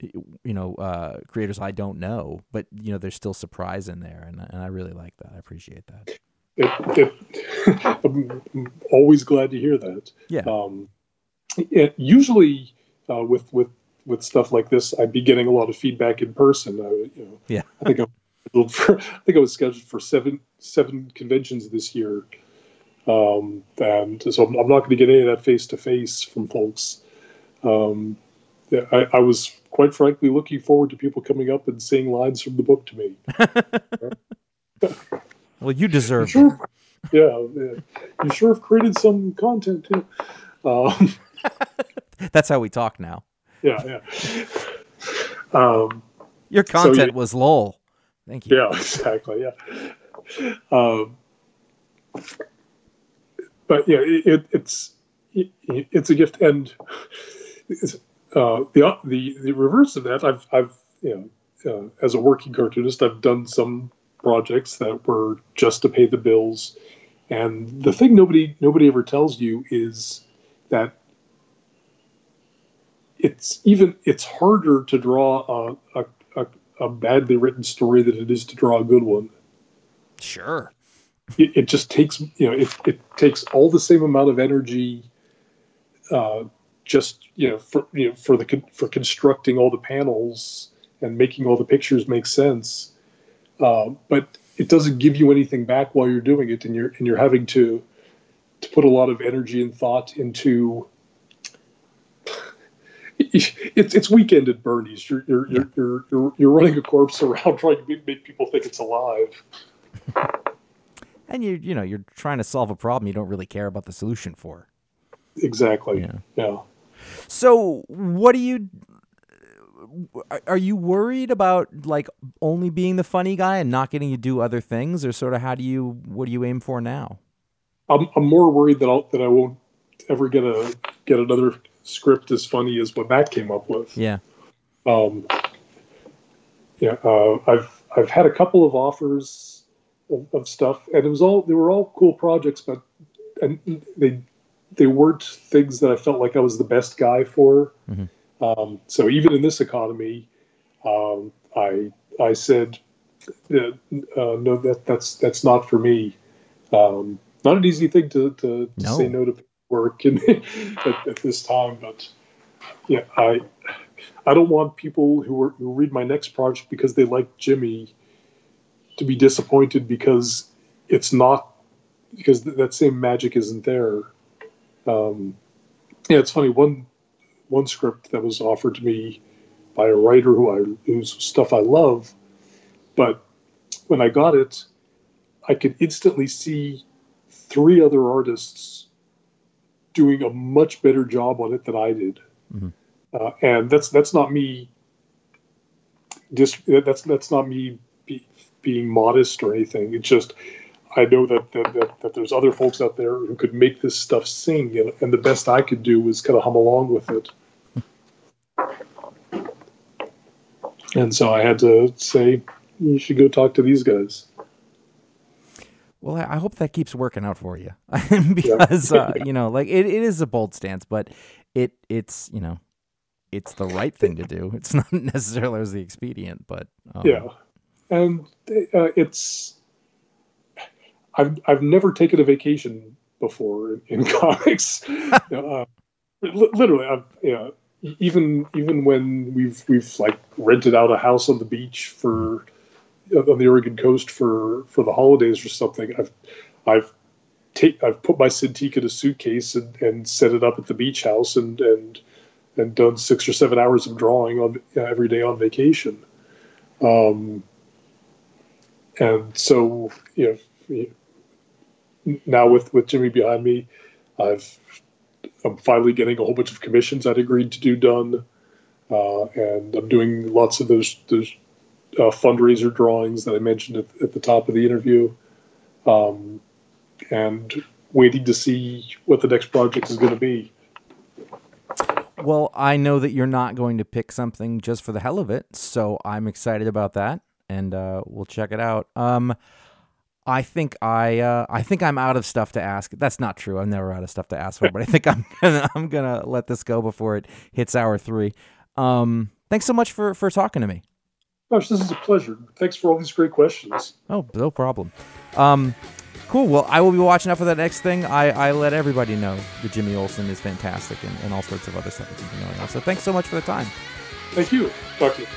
you know uh, creators I don't know, but you know there's still surprise in there, and and I really like that. I appreciate that. It, it, I'm always glad to hear that. Yeah. Um, it, usually uh, with with with stuff like this, I'd be getting a lot of feedback in person. I, you know, Yeah. I think I'm for, I think I was scheduled for seven seven conventions this year, um, and so I'm, I'm not going to get any of that face to face from folks. Um, I, I was quite frankly looking forward to people coming up and saying lines from the book to me. Well, you deserve. it. Sure. Yeah, yeah. You sure have created some content too. Um, That's how we talk now. yeah, yeah. Um, Your So content you- was lol. Thank you. yeah, exactly. Yeah. Um, but yeah, it, it, it's it, it's a gift, and it's, uh, the the the reverse of that, I've I've you know uh, as a working cartoonist, I've done some projects that were just to pay the bills, and the thing nobody nobody ever tells you is that it's even it's harder to draw a, a, a, a badly written story than it is to draw a good one. Sure. it, it just takes you know it, it takes all the same amount of energy uh, just you know for you know for the for constructing all the panels and making all the pictures make sense uh, but it doesn't give you anything back while you're doing it and you're and you're having to to put a lot of energy and thought into it's it's weekend at Bernie's. You're you're, you're, you're you're you're running a corpse around trying to make, make people think it's alive. And you you know you're trying to solve a problem you don't really care about the solution for. Exactly. Yeah. yeah. So what do you? Are- you worried about like only being the funny guy and not getting to do other things, or sort of how do you what do you aim for now? I'm, I'm more worried that I'll, that I won't ever get a get another script as funny as what Matt came up with. Yeah. Um, yeah, uh, I've I've had a couple of offers of, of stuff, and it was all they were all cool projects, but and they they weren't things that I felt like I was the best guy for. Mhm. Um, so even in this economy, um, I I said, uh, uh, no, that that's that's not for me. Um, not an easy thing to to, to No. say no to work in, at, at this time, but yeah, I I don't want people who are, who read my next project because they like Jimmy to be disappointed because it's not because th- that same magic isn't there. Um, yeah, it's funny. One one script that was offered to me by a writer who I whose stuff I love, but when I got it, I could instantly see three other artists doing a much better job on it than I did. Uh, and that's that's not me. Just that's that's not me be, being modest or anything. It's just I know that that, that that there's other folks out there who could make this stuff sing, and, and the best I could do was kind of hum along with it. And so I had to say, you should go talk to these guys. Well, I hope that keeps working out for you because uh, you know, like it, it is a bold stance, but it it's you know, it's the right thing to do. It's not necessarily as the expedient, but um, Yeah, and uh, it's I've I've never taken a vacation before in, in comics. uh, literally, I've yeah. e- Even even when we've we've like rented out a house on the beach for uh, on the Oregon coast for for the holidays or something, I've I've take I've put my Cintiq in a suitcase and, and set it up at the beach house and and and done six or seven hours of drawing on uh, every day on vacation. Um, and so, you know, now with, with Jimmy behind me, I've, I'm finally getting a whole bunch of commissions I'd agreed to do done. Uh, and I'm doing lots of those, those uh, fundraiser drawings that I mentioned at, at the top of the interview. Um, and waiting to see what the next project is going to be. Well, I know that you're not going to pick something just for the hell of it, so I'm excited about that, and uh, we'll check it out. Um, I think I uh, I think I'm out of stuff to ask. That's not true. I'm never out of stuff to ask for, but I think I'm gonna I'm gonna let this go before it hits hour three. Um, thanks so much for for talking to me. Gosh, this is a pleasure. Thanks for all these great questions. Oh, no problem. Um, cool. Well, I will be watching out for that next thing. I, I let everybody know that Jimmy Olsen is fantastic and, and all sorts of other stuff that you've been going on. So thanks so much for the time. Thank you. Talk to you.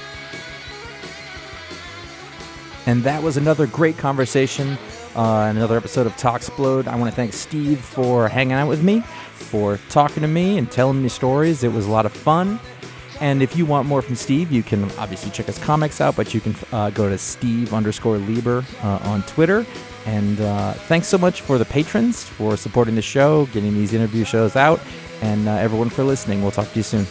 And that was another great conversation, uh, another episode of Talksplode. I want to thank Steve for hanging out with me, for talking to me and telling me stories. It was a lot of fun. And if you want more from Steve, you can obviously check his comics out, but you can uh, go to Steve underscore Lieber uh, on Twitter. And uh, thanks so much for the patrons for supporting the show, getting these interview shows out, and uh, everyone for listening. We'll talk to you soon.